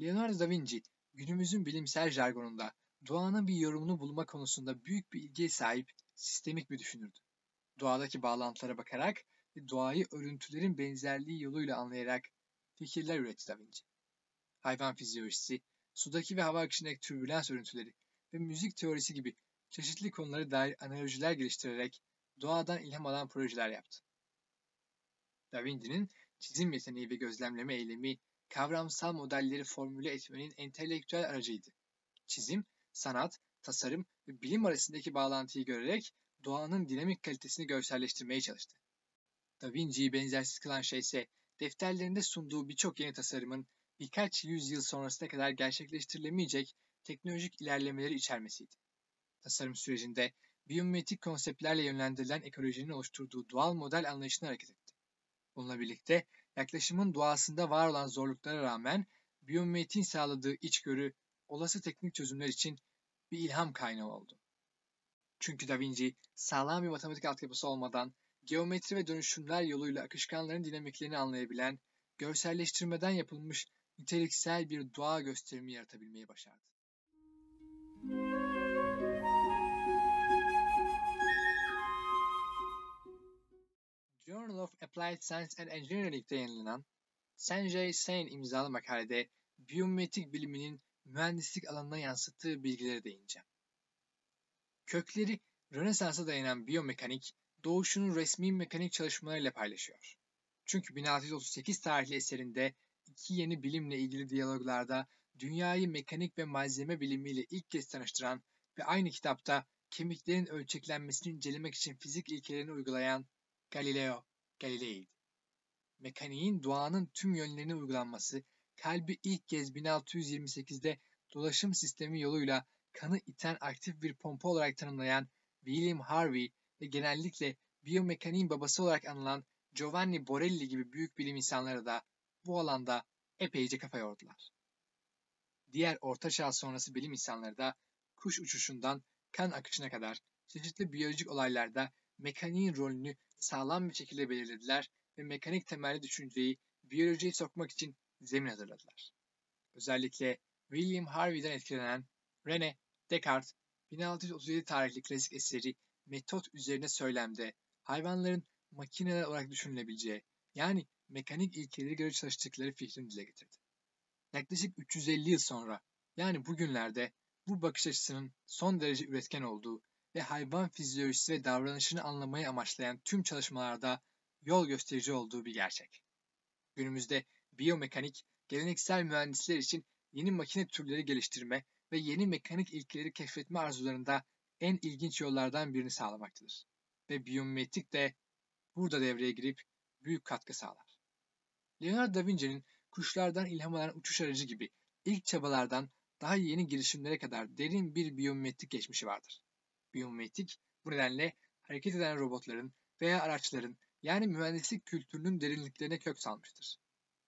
Speaker 2: Leonardo da Vinci, günümüzün bilimsel jargonunda doğanın bir yorumunu bulma konusunda büyük bir ilgiye sahip sistemik bir düşünürdü. Doğadaki bağlantılara bakarak ve doğayı örüntülerin benzerliği yoluyla anlayarak fikirler üretti Da Vinci. Hayvan fizyolojisi, sudaki ve hava akışındaki türbülans örüntüleri ve müzik teorisi gibi çeşitli konulara dair analojiler geliştirerek doğadan ilham alan projeler yaptı. Da Vinci'nin çizim yeteneği ve gözlemleme eylemi kavramsal modelleri formüle etmenin entelektüel aracıydı. Çizim, sanat, tasarım ve bilim arasındaki bağlantıyı görerek doğanın dinamik kalitesini görselleştirmeye çalıştı. Da Vinci'yi benzersiz kılan şey ise defterlerinde sunduğu birçok yeni tasarımın birkaç yüzyıl sonrasına kadar gerçekleştirilemeyecek teknolojik ilerlemeleri içermesiydi. Tasarım sürecinde biyometrik konseptlerle yönlendirilen ekolojinin oluşturduğu doğal model anlayışına hareket etti. Bununla birlikte yaklaşımın doğasında var olan zorluklara rağmen biyometriğin sağladığı içgörü olası teknik çözümler için bir ilham kaynağı oldu. Çünkü Da Vinci sağlam bir matematik altyapısı olmadan geometri ve dönüşümler yoluyla akışkanların dinamiklerini anlayabilen, görselleştirmeden yapılmış niteliksel bir doğa gösterimi yaratabilmeyi başardı. Journal of Applied Science and Engineering'de yayınlanan Sanjay Sen imzalı makalede biyometrik biliminin mühendislik alanına yansıttığı bilgilere değineceğim. Kökleri Rönesans'a dayanan biyomekanik, doğuşunu resmi mekanik çalışmalarıyla paylaşıyor. Çünkü 1638 tarihli eserinde iki yeni bilimle ilgili diyaloglarda dünyayı mekanik ve malzeme bilimiyle ilk kez tanıştıran ve aynı kitapta kemiklerin ölçeklenmesini incelemek için fizik ilkelerini uygulayan Galileo Galilei'ydi. Mekaniğin doğanın tüm yönlerine uygulanması, kalbi ilk kez 1628'de dolaşım sistemi yoluyla kanı iten aktif bir pompa olarak tanımlayan William Harvey ve genellikle biyomekaniğin babası olarak anılan Giovanni Borelli gibi büyük bilim insanları da bu alanda epeyce kafa yordular. Diğer Orta Çağ sonrası bilim insanları da kuş uçuşundan kan akışına kadar çeşitli biyolojik olaylarda mekaniğin rolünü sağlam bir şekilde belirlediler ve mekanik temelli düşünceyi biyolojiye sokmak için zemin hazırladılar. Özellikle William Harvey'den etkilenen René Descartes 1637 tarihli klasik eseri Metot üzerine söylemde hayvanların makineler olarak düşünülebileceği yani mekanik ilkeleri göre çalıştıkları fikrini dile getirdi. Yaklaşık 350 yıl sonra yani bugünlerde bu bakış açısının son derece üretken olduğu ve hayvan fizyolojisi ve davranışını anlamayı amaçlayan tüm çalışmalarda yol gösterici olduğu bir gerçek. Günümüzde biyomekanik, geleneksel mühendisler için yeni makine türleri geliştirme ve yeni mekanik ilkeleri keşfetme arzularında en ilginç yollardan birini sağlamaktadır. Ve biyometrik de burada devreye girip büyük katkı sağlar. Leonardo da Vinci'nin kuşlardan ilham alan uçuş aracı gibi ilk çabalardan daha yeni girişimlere kadar derin bir biyometrik geçmişi vardır. Biyometrik bu nedenle hareket eden robotların veya araçların yani mühendislik kültürünün derinliklerine kök salmıştır.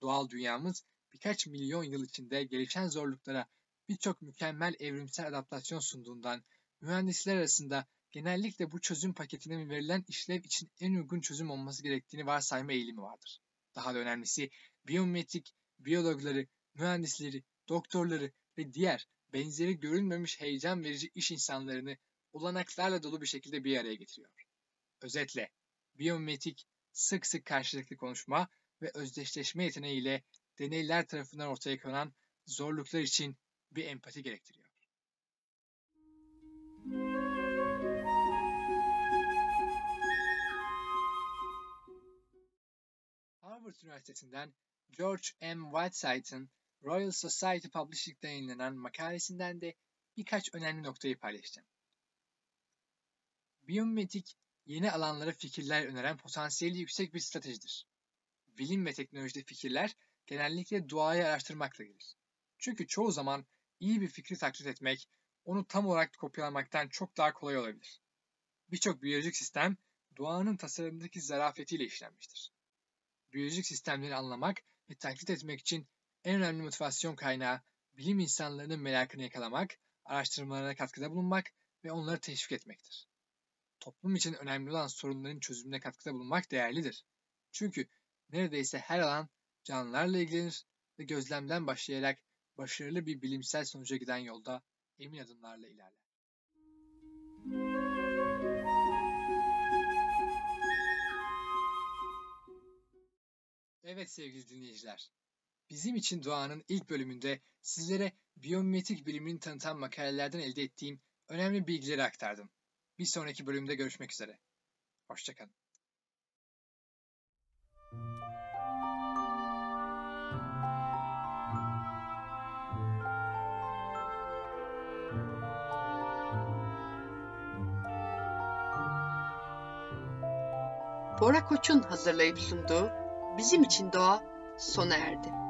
Speaker 2: Doğal dünyamız birkaç milyon yıl içinde gelişen zorluklara birçok mükemmel evrimsel adaptasyon sunduğundan mühendisler arasında genellikle bu çözüm paketinin verilen işlev için en uygun çözüm olması gerektiğini varsayma eğilimi vardır. Daha da önemlisi biyometrik, biyologları, mühendisleri, doktorları ve diğer benzeri görülmemiş heyecan verici iş insanlarını olanaklarla dolu bir şekilde bir araya getiriyor. Özetle, biyometrik sık sık karşılıklı konuşma ve özdeşleşme yeteneğiyle deneyler tarafından ortaya konan zorluklar için bir empati gerektiriyor. Harvard Üniversitesi'nden George M. Whiteside'ın Royal Society Publishing'de yayınlanan makalesinden de birkaç önemli noktayı paylaşacağım. Biyomimetik, yeni alanlara fikirler öneren potansiyeli yüksek bir stratejidir. Bilim ve teknolojide fikirler genellikle doğayı araştırmakla gelir. Çünkü çoğu zaman iyi bir fikri taklit etmek, onu tam olarak kopyalamaktan çok daha kolay olabilir. Birçok biyolojik sistem doğanın tasarımındaki zarafetiyle işlenmiştir. Biyolojik sistemleri anlamak ve taklit etmek için en önemli motivasyon kaynağı bilim insanlarının merakını yakalamak, araştırmalarına katkıda bulunmak ve onları teşvik etmektir. Toplum için önemli olan sorunların çözümüne katkıda bulunmak değerlidir. Çünkü neredeyse her alan canlılarla ilgilenir ve gözlemden başlayarak başarılı bir bilimsel sonuca giden yolda emin adımlarla ilerler. Evet sevgili dinleyiciler, bizim için doğanın ilk bölümünde sizlere biyometrik bilimini tanıtan makalelerden elde ettiğim önemli bilgileri aktardım. Bir sonraki bölümde görüşmek üzere. Hoşçakalın.
Speaker 1: Bora Koç'un hazırlayıp sunduğu Bizim için Doğa sona erdi.